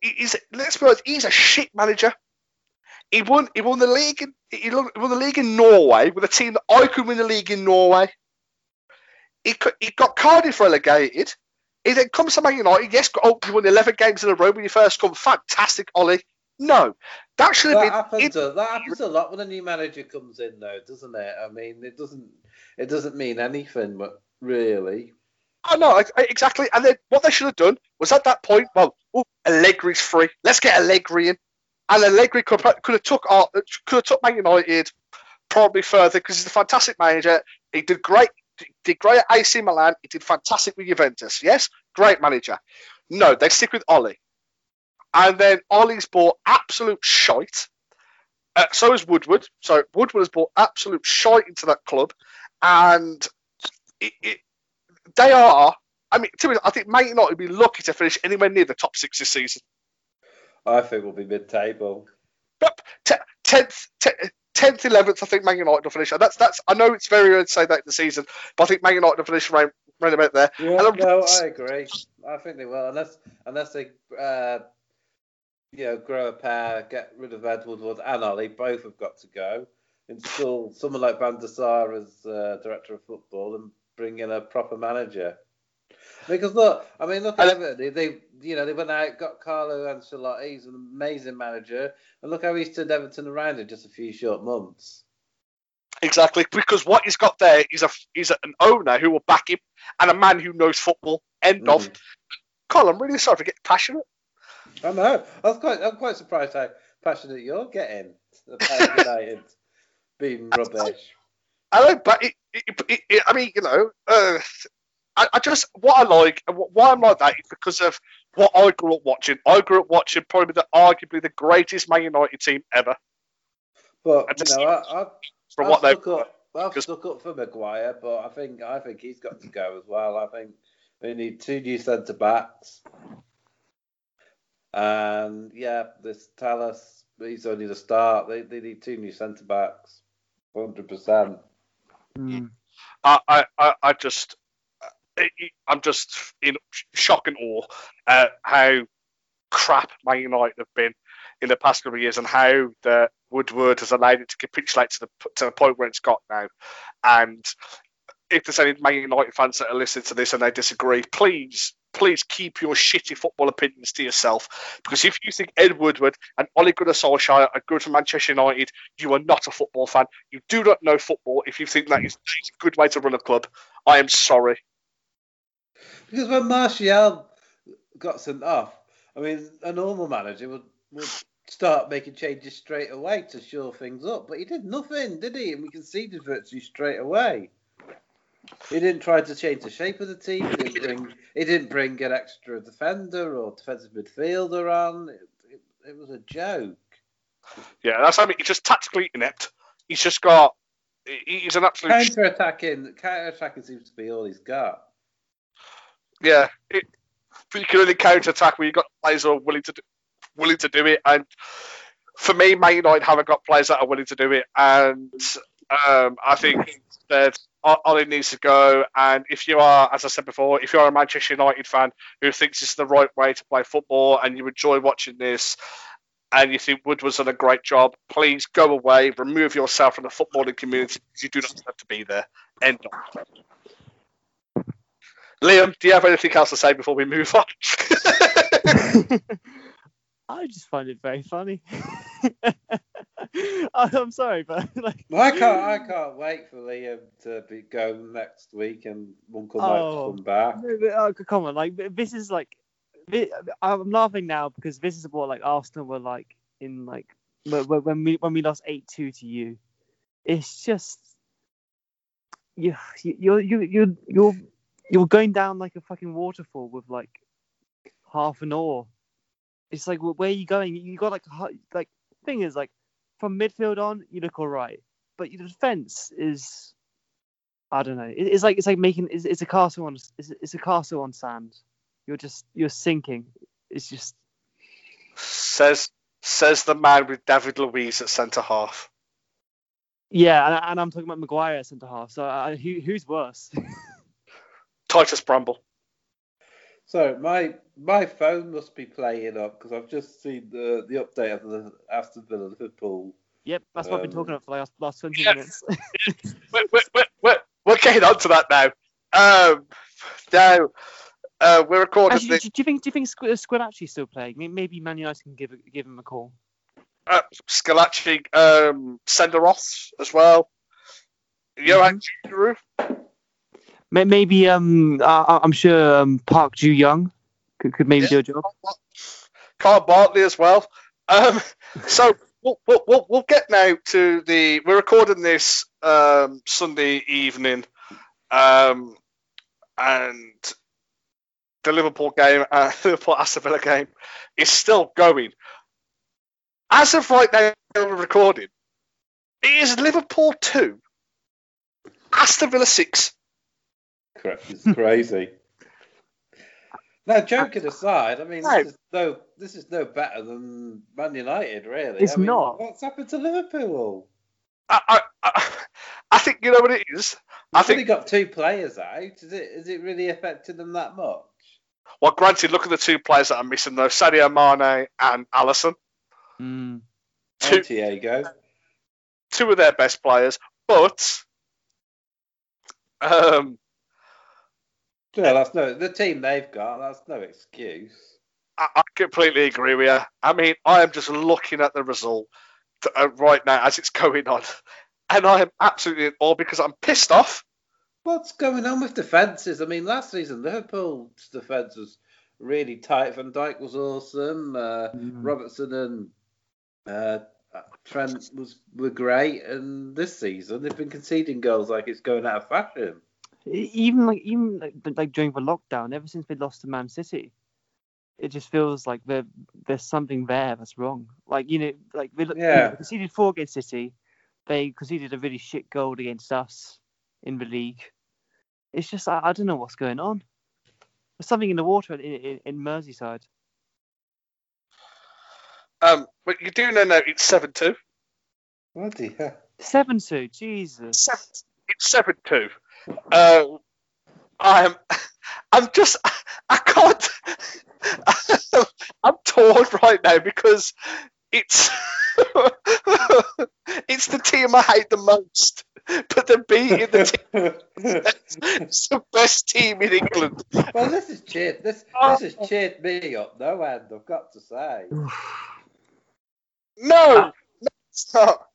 he's let's be honest, he's a shit manager. He won. He won the league. In, he won the league in Norway with a team that I could win the league in Norway. He he got Cardiff relegated. He then comes to Man United. Yes, got, oh, you won 11 games in a row when you first come. Fantastic, Ollie. No, that should have That been. happens. it- a, that happens a lot when a new manager comes in, though, doesn't it? I mean, it doesn't. It doesn't mean anything, but really. I- I- exactly. And then what they should have done was at that point, well, oh, Allegri's free. Let's get Allegri in. And Allegri could, could have took could have took Man United probably further because he's a fantastic manager. He did great. Did great at AC Milan. He did fantastic with Juventus. Yes, great manager. No, they stick with Ollie. And then Ollie's bought absolute shite. Uh, so is Woodward. So Woodward has bought absolute shite into that club, and it, it, they are. I mean, to me, I think Man United would be lucky to finish anywhere near the top six this season. I think we'll be mid-table. But te- tenth, te- tenth, eleventh, I think Man United will finish. And that's that's. I know it's very early to say that in the season, but I think Man United will finish around, around about there. Yeah, And I'm- no, I agree. I think they will, unless unless they, uh, you know, grow a pair, get rid of Edward Woodward and Ollie. Both have got to go. Install someone like Van der Sar as uh, director of football and bring in a proper manager. Because look, I mean, look at Everton. They, they, you know, they went out, got Carlo Ancelotti. He's an amazing manager, and look how he's turned Everton around in just a few short months. Exactly, because what he's got there is a is an owner who will back him and a man who knows football. End of. Mhm. Colin, I'm really sorry for getting passionate. I know. I was quite. I'm quite surprised how passionate you're getting about [laughs] United being rubbish. I know, but it, it, it, it, I mean, you know, uh, I, I just what I like and what, why I'm like that is because of what I grew up watching. I grew up watching probably the arguably the greatest Man United team ever. I But just- you know, I, I've, From I've what they, stuck up. I've because- stuck up for Maguire, but I think I think he's got to go as well. I think we need two new centre backs, and yeah, this Telles he's only the start. They they need two new centre backs, hundred percent. Mm. I, I, I, I I'm just in shock and awe at how crap Man United have been in the past couple of years and how the Woodward has allowed it to capitulate to the to the point where it's got now. And if there's any Man United fans that are listening to this and they disagree, please, please keep your shitty football opinions to yourself. Because if you think Ed Woodward and Ole Gunnar Solskjaer are good for Manchester United, you are not a football fan. You do not know football if you think that is a good way to run a club. I am sorry. Because when Martial got sent off, I mean, a normal manager would, would start making changes straight away to shore things up, but he did nothing, did he? And we conceded virtually straight away. He didn't try to change the shape of the team. He didn't bring, he didn't bring an extra defender or defensive midfielder on. It, it, it was a joke. Yeah, that's I mean, he's just tactically inept. He's just got. He's an absolute. Counter attacking, counter attacking seems to be all he's got. Yeah, it, you can only counter attack when you've got players who are willing to do, willing to do it. And for me, Man United haven't got players that are willing to do it. And um, I think that Ollie needs to go. And if you are, as I said before, if you're a Manchester United fan who thinks it's the right way to play football and you enjoy watching this and you think Wood was done a great job, please go away, remove yourself from the footballing community because you do not have to be there. End of. Liam, do you have anything else to say before we move on? [laughs] I just find it very funny. [laughs] I'm sorry, but like, I can't, I can't wait for Liam to be go next week and Uncle Mike Oh. to come back. No, but, uh, come on, like this is like, thi- I'm laughing now because this is what like Arsenal were like in like when when we when we lost eight two to you. It's just you you you you you're you're going down like a fucking waterfall with like half an oar. It's like where are you going? You got like like thing is like from midfield on you look all right, but your defense is I don't know. It's like it's like making it's, it's a castle on it's, it's a castle on sand. You're just you're sinking. It's just says says the man with David Luiz at centre half. yeah, and, and I'm talking about Maguire at centre half. So uh, who who's worse? [laughs] Titus Bramble. So my my phone must be playing up because I've just seen the the update of the Aston Villa Liverpool. yep, that's what I've been Um, talking about for the last, last 20 yeah. minutes. [laughs] We're, we're, we're, we're, we're getting on to that now. Um, now, uh, we're recording Actually, this. do, do you think do you think Squ- Squillaci's still playing? Maybe Man United can give give him a call. Uh, Squillaci um, sender off as well. Johan Djourou. May- Maybe um I, I'm sure um, Park Ju Young could, could maybe Yeah. do a job. Carl Bartley as well. Um, so we'll, we'll, we'll, we'll get now to the. We're recording this um, Sunday evening, um, and the Liverpool game, uh, [laughs] Liverpool Aston Villa game, is still going. As of right now, we're recording. It is Liverpool two, Aston Villa six. Cra- It's crazy. [laughs] now, joking aside, I mean, No. this is no this is no better than Man United, really. It's I mean, not. What's happened to Liverpool? I, I, I, I think you know what it is. I They've think only got two players out. Is it is it really affecting them that much? Well, granted, look at the two players that are missing though: Sadio Mane and Alisson. Mm. Two, And Diego. two of their best players, but um, Yeah, that's no the team they've got. That's no excuse. I, I completely agree with you. I mean, I am just looking at the result to, uh, right now as it's going on, [laughs] and I am absolutely in awe because I'm pissed off. What's going on with defences? I mean, last season Liverpool's defence was really tight. Van Dijk was awesome. Uh, Mm. Robertson and uh, Trent was were great, and this season they've been conceding goals like it's going out of fashion. E- Even like even like, like during the lockdown, ever since they lost to Man City, it just feels like there there's something there that's wrong. Like you know, like they, look- you know, they conceded four against City, they conceded a really shit goal against us in the league. It's just I, I don't know what's going on. There's something in the water in, in, in Merseyside. Um, but you do know now it's seven two. Bloody hell. Seven two, Jesus. Seven, it's seven two. Uh, I'm, I'm just, I can't. I'm torn right now because it's, it's the team I hate the most, but they're beating the team. [laughs] It's the best team in England. well, this is cheered this this has cheered me up no end. I've got to say. No, no, it's not.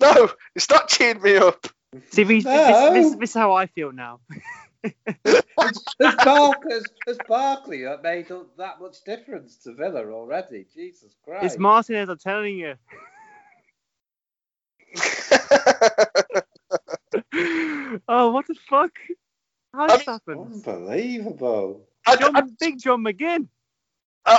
No, it's not cheering me up. See, this, No. this, this, this is how I feel now. Has, Barkley, has, has Barkley made that much difference to Villa already? Jesus Christ! It's Martinez, I'm telling you. [laughs] oh, what the fuck? How did this happen? Unbelievable. I, John, I, Big John McGinn. uh,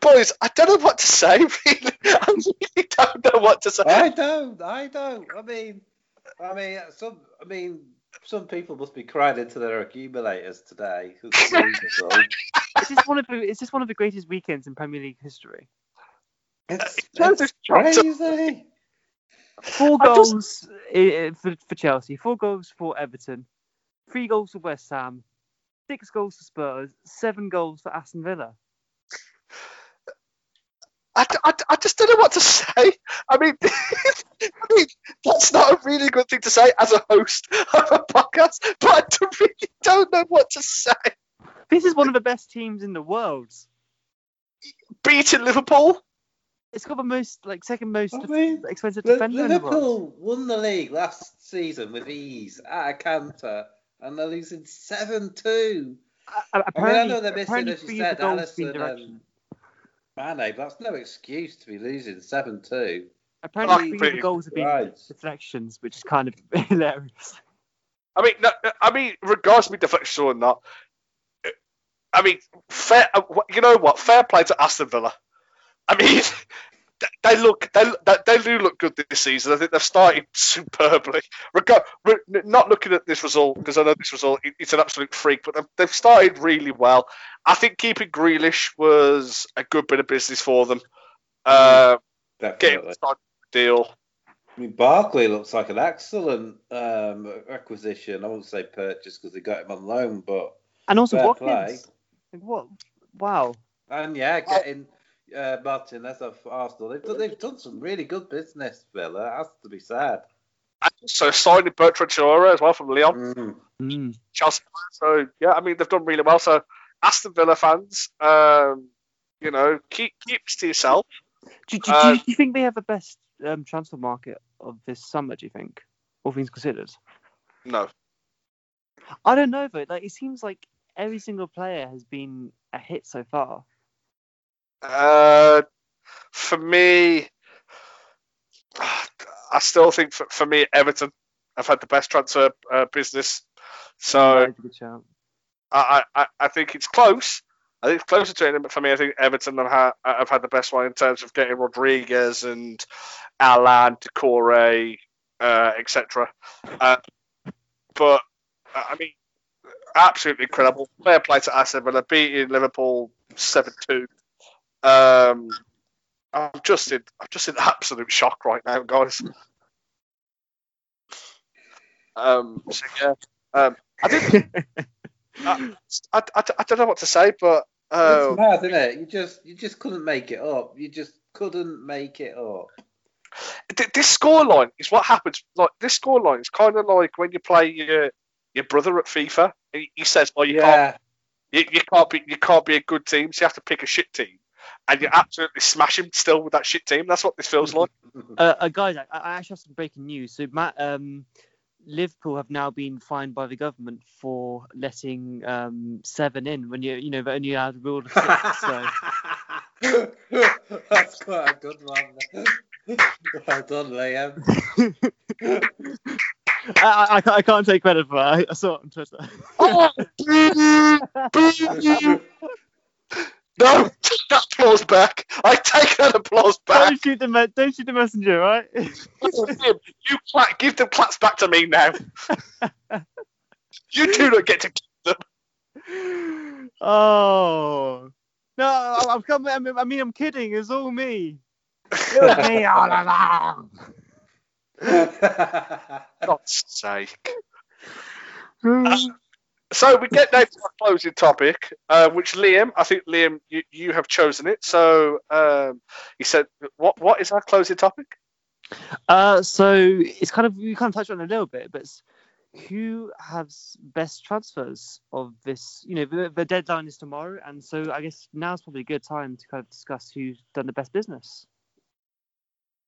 boys, I don't know what to say. [laughs] Really, I really don't know what to say. I don't. I don't. I mean, I mean, some. I mean, some people must be crying into their accumulators today. It's unbelievable. It's just one of the, it's just one of the greatest weekends in Premier League history. it's, it's crazy. Four I just- goals eh, eh, for, for Chelsea, four goals for Everton, three goals for West Ham, six goals for Spurs, seven goals for Aston Villa. I, I, I just don't know what to say. I mean, [laughs] I mean, that's not a really good thing to say as a host of a podcast, but I don't- really don't know what to say. This is one of the best teams in the world. Beating Liverpool, It's got the most, like, second most I def- mean, expensive Li- defender in the world. Liverpool won the league last season with ease at a canter, and they're losing seven two. A- I mean, I Apparently, know they're missing, apparently as you three of said, the been Alisson and Mane, but that's no excuse to be losing seven two. Apparently, three the goals have been Right. deflections, which is kind of [laughs] hilarious. I mean, no, I mean, regardless of me deflection or not, I mean, fair. uh, You know what? Fair play to Aston Villa. I mean, [laughs] they look they they do look good this season. I think they've started [laughs] superbly. Regard, re- not looking at this result because I know this result it- it's an absolute freak, but they've, they've started really well. I think keeping Grealish was a good bit of business for them. Uh, getting Definitely. the deal. I mean, Barkley looks like an excellent um, acquisition. I won't say purchase because they got him on loan, but And also Watkins. Like, what? Wow. and yeah, getting uh, Martinez off Arsenal. They've done, they've done some really good business, Villa. It has to be said. And also signing Bertrand Traore as well from Lyon. Mm. Mm. Chelsea. So yeah, I mean they've done really well. So Aston Villa fans, um, you know, keep keep this to yourself. Do, do, Uh, do you think they have the best um, transfer market of this summer? Do you think, all things considered? No, I don't know though. Like it seems like every single player has been a hit so far. Uh, for me, I still think for, for me Everton have had the best transfer uh, business. So That is a good shout. I, I, I think it's close. I think it's closer to it, but for me, I think Everton have had, have had the best one in terms of getting Rodriguez and Allan, Doucouré, uh, etc. Uh, but uh, I mean, absolutely incredible. Fair play to Aston Villa beating Liverpool seven two. Um, I'm just in, I'm just in absolute shock right now, guys. Um, so yeah, um, I didn't. [laughs] I, I, I, I don't know what to say, but uh, it's mad, isn't it? You just you just couldn't make it up. You just couldn't make it up. th- this scoreline is what happens. Like this scoreline is kind of like when you play your your brother at FIFA. He, he says, "Oh, you can't, you, you can't be, you can't be a good team, so you have to pick a shit team." And you absolutely smash him still with that shit team. That's what this feels like. [laughs] Uh, uh, guys, I, I actually have some breaking news. So, Matt, um, Liverpool have now been fined by the government for letting um, seven in when you, you know, they're only allowed a rule of six. So, [laughs] That's quite a good one. well done, Liam. [laughs] I, I, I can't- I can't take credit for that. I, I saw it on Twitter. Oh, boo, boo. No, take [laughs] that applause back. I take that applause back. don't shoot the me- don't shoot the messenger, right? [laughs] You cla- give the claps back to me now. You do not get to keep them. [laughs] oh no, I, I'm coming. I mean, I mean, I'm kidding. It's all me. It was me all along. God's sake. Uh, So we get now to our closing topic, uh, which Liam, I think Liam, you, you have chosen it. So um, he said, "What what is our closing topic?" Uh, so it's kind of we kind of touched on it a little bit, but who has best transfers of this? You know, the, the deadline is tomorrow, and so I guess now's probably a good time to kind of discuss who's done the best business.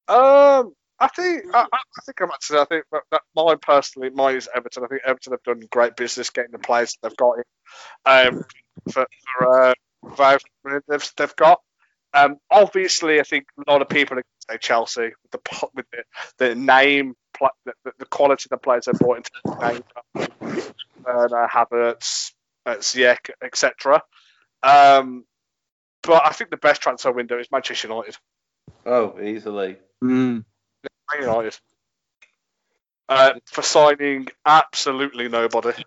Um, I think I, I think I'm actually I think that, that mine personally mine is Everton. I think Everton have done great business getting the players they've got in um, for, for uh, they've they've got. Um, obviously, I think a lot of people are going to say Chelsea with the with the, the name, the, the quality of the players they brought into the name, uh, Havertz, uh, Ziyech, etc. Um, but I think the best transfer window is Manchester United. Oh, easily. Mm. United. Uh, for signing absolutely nobody.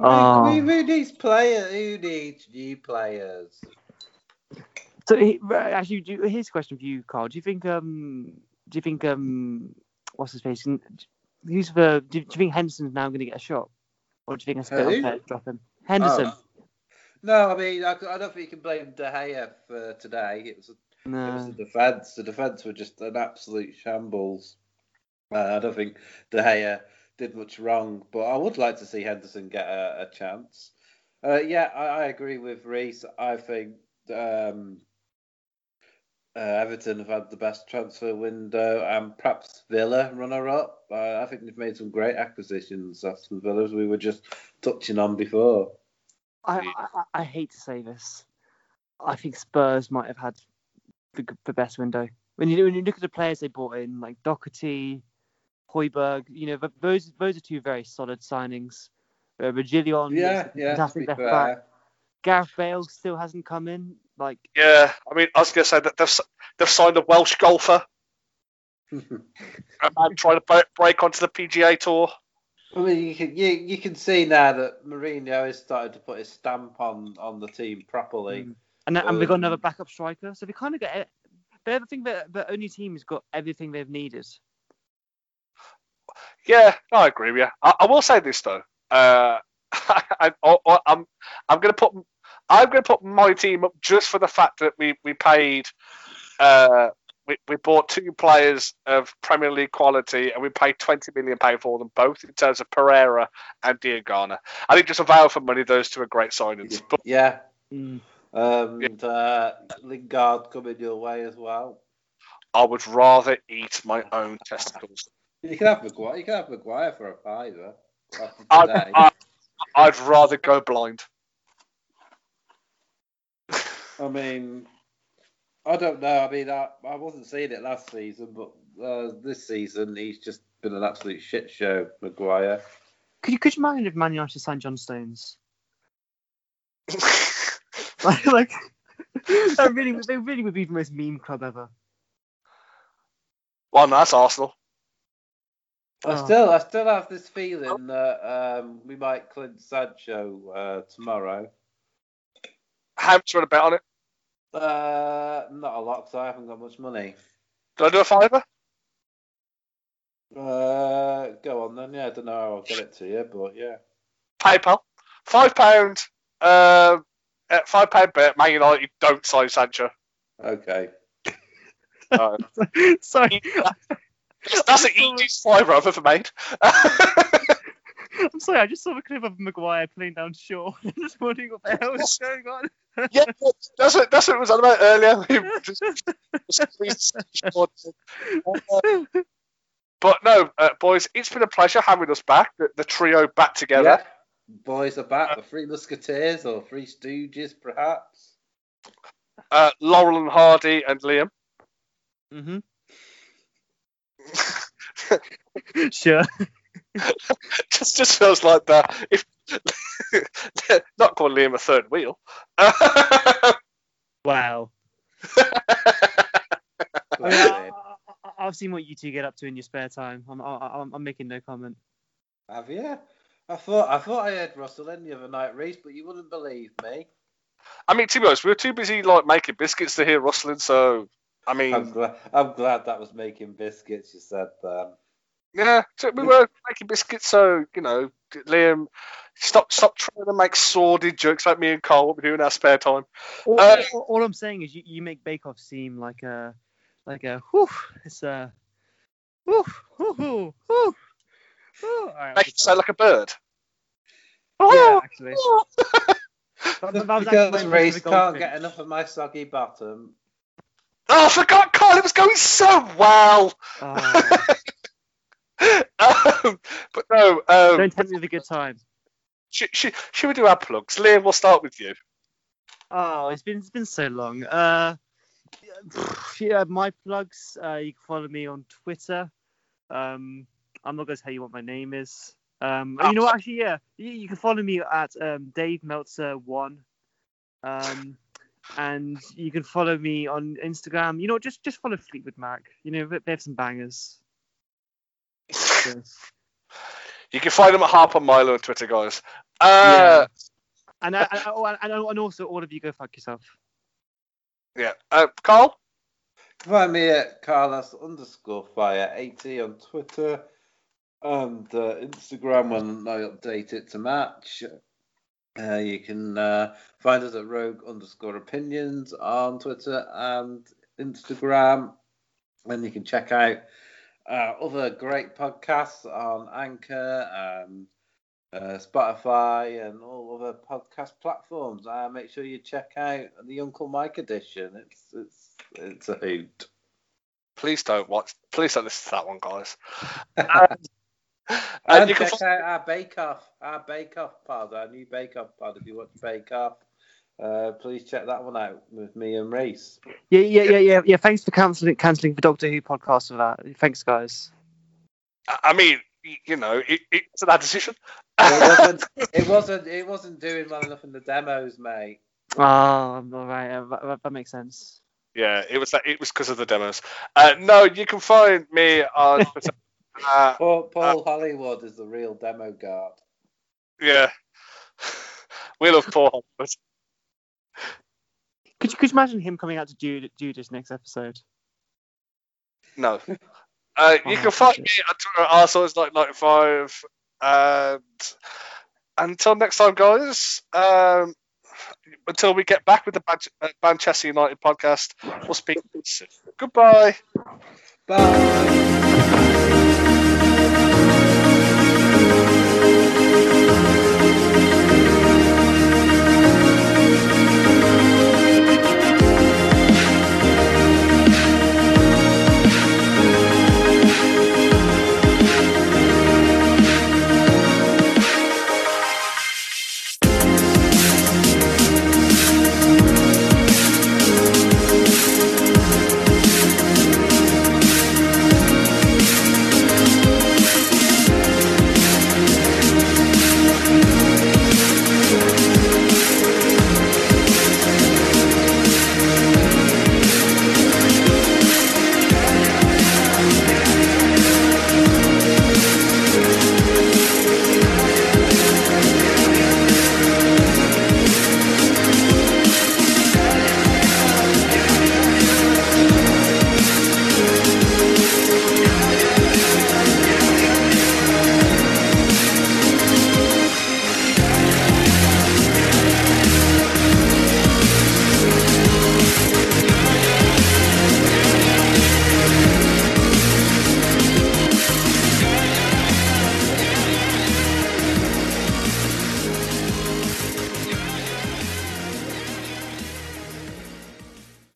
Oh. [laughs] Who, who needs players? Who needs new players? So he- actually, do, here's a question for you, Carl. Do you think um do you think um what's his face? Who's the do, you- do you think Henderson's now going to get a shot, or do you think it's a bit Who? unfair to drop him? Henderson. Oh. No, I mean, I, I don't think you can blame De Gea for today. It was, it was no. the defence. The defence were just an absolute shambles. Uh, I don't think De Gea did much wrong, but I would like to see Henderson get a, a chance. Uh, yeah, I, I agree with Reese. I think um, uh, Everton have had the best transfer window, and perhaps Villa runner-up. Uh, I think they've made some great acquisitions. Aston Villa, as we were just touching on before. I, I I hate to say this. I think Spurs might have had the, the best window. When you when you look at the players they brought in, like Doherty, Højbjerg, you know, th- those those are two very solid signings. Uh, Reguilon, is Yeah, a yeah. Fantastic left fair. back. Gareth Bale still hasn't come in. Like, Yeah, I mean, I was going to say that they've they've signed a Welsh golfer [laughs] and man trying to break, break onto the PGA Tour. I mean, you can you, you can see now that Mourinho has started to put his stamp on on the team properly. mm. And then- and we've got another Um, backup striker, so we kind of get. They're the thing that the only team has got everything they've needed. Yeah, no, I agree with you. I, I will say this though. Uh, [laughs] I, I, I'm I'm going to put I'm going to put my team up just for the fact that we we paid. Uh, we, we bought two players of Premier League quality and we paid 20 million pound for them both in terms of Pereira and Diangana. I think just a value for money, those two are great signings. But Yeah, Mm. Um, and uh, Lingard coming your way as well. I would rather eat my own testicles. You can have Maguire. You can have Maguire for a fiver. After I'd, today. I, I'd rather go blind. I mean, I don't know. I mean, I, I wasn't seeing it last season, but uh, this season he's just been an absolute shit show, Maguire. Could you could you imagine if Man United signed John Stones? [laughs] [laughs] like, like that really, they really would be the most meme club ever. well, no, that's Arsenal. I Oh. still, I still have this feeling that um, we might clinch Sancho uh, tomorrow. How much you want to bet on it? Uh, not a lot, because I haven't got much money. Do I do a fiver? Uh, go on then. Yeah, I don't know how I'll get it to you, but yeah. PayPal. Five pound. Uh, uh, five pound bet. Man United don't sign Sancho. Okay. [laughs] Uh, [laughs] Sorry, that's the easiest fiver I've ever made. I'm sorry. I just saw a clip of Maguire playing down Shaw. [laughs] I'm just wondering what the hell is going on. yeah, that's what that's what it was on about earlier. but no, uh, boys, it's been a pleasure having us back. The, the trio back together. Yeah. Boys are back. The Three Musketeers or Three Stooges, perhaps. Uh, Laurel and Hardy and Liam. hmm [laughs] sure. [laughs] just just feels like that. If [laughs] not calling Liam a third wheel. Wow. I mean, Have I, I, I've seen what you two get up to in your spare time. I'm, I, I'm, I'm making no comment. Have you? I thought I thought I heard Russell in the other night, Reese, but you wouldn't believe me. I mean, to be honest, we were too busy like making biscuits to hear rustling. So, I mean, I'm glad. I'm glad that was making biscuits. You said that. yeah, so we were making biscuits. So, you know, Liam, stop stop trying to make sordid jokes about me and Carl. What we do in our spare time. All, Uh, all, all I'm saying is you, you make Bake Off seem like a like a whew, it's a whew, whew, whew, whew, whew. All right, Make it sound like a bird. yeah, actually. [laughs] That- Just that was actually my because Reese can't get enough of my soggy bottom. Oh, I forgot, Carl. It was going so well. Oh, [laughs] um, but no. Um, don't tempt me with a good time. should, should, should we do our plugs? Liam, we'll start with you. Oh, it's been it's been so long. Uh, [sighs] yeah, my plugs. Uh, you can follow me on Twitter. Um, I'm not going to tell you what my name is. Um, you know what? Actually, yeah, you, you can follow me at um, Dave Meltzer one. Um, and you can follow me on Instagram. You know, just just follow Fleetwood Mac. You know, they they have some bangers. So, [sighs] You can find them at Harper Milo on Twitter, guys. Uh, and, I, I, oh, and and also all of you go fuck yourself. yeah. Uh, Carl? Find me at Carlos underscore fire 80 on Twitter and uh, Instagram when I update it to match. Uh, you can uh, find us at rogue underscore opinions on Twitter and Instagram. And you can check out uh, other great podcasts on Anchor and uh, Spotify and all other podcast platforms. Uh, make sure you check out the Uncle Mike edition. It's it's it's a hoot. Please don't watch. Please don't listen to that one, guys. [laughs] And, and you can check out our Bake Off, our Bake Off pod, our new Bake Off pod. If you watch Bake Off, uh, please check that one out with me and Reese. Yeah, yeah, yeah, yeah, yeah. Thanks for cancelling cancelling the Doctor Who podcast for that. Thanks, guys. I mean, you know, it, it's that decision. It [laughs] wasn't, it wasn't, it wasn't doing well enough in the demos, mate. Oh, all right. uh, That, that, that makes sense. yeah, it was that. It was because of the demos. Uh, no, you can find me on. [laughs] Twitter. uh, Paul, Paul Hollywood is the real demo guard. yeah, [laughs] we love Paul. Hollywood. Could you could you imagine him coming out to do do this next episode? No. [laughs] Uh, you Oh, can find shit. me on Twitter at arseholes1995. And until next time, guys, um, until we get back with the Ban- uh, Manchester United podcast, we'll speak soon. Goodbye. Bye.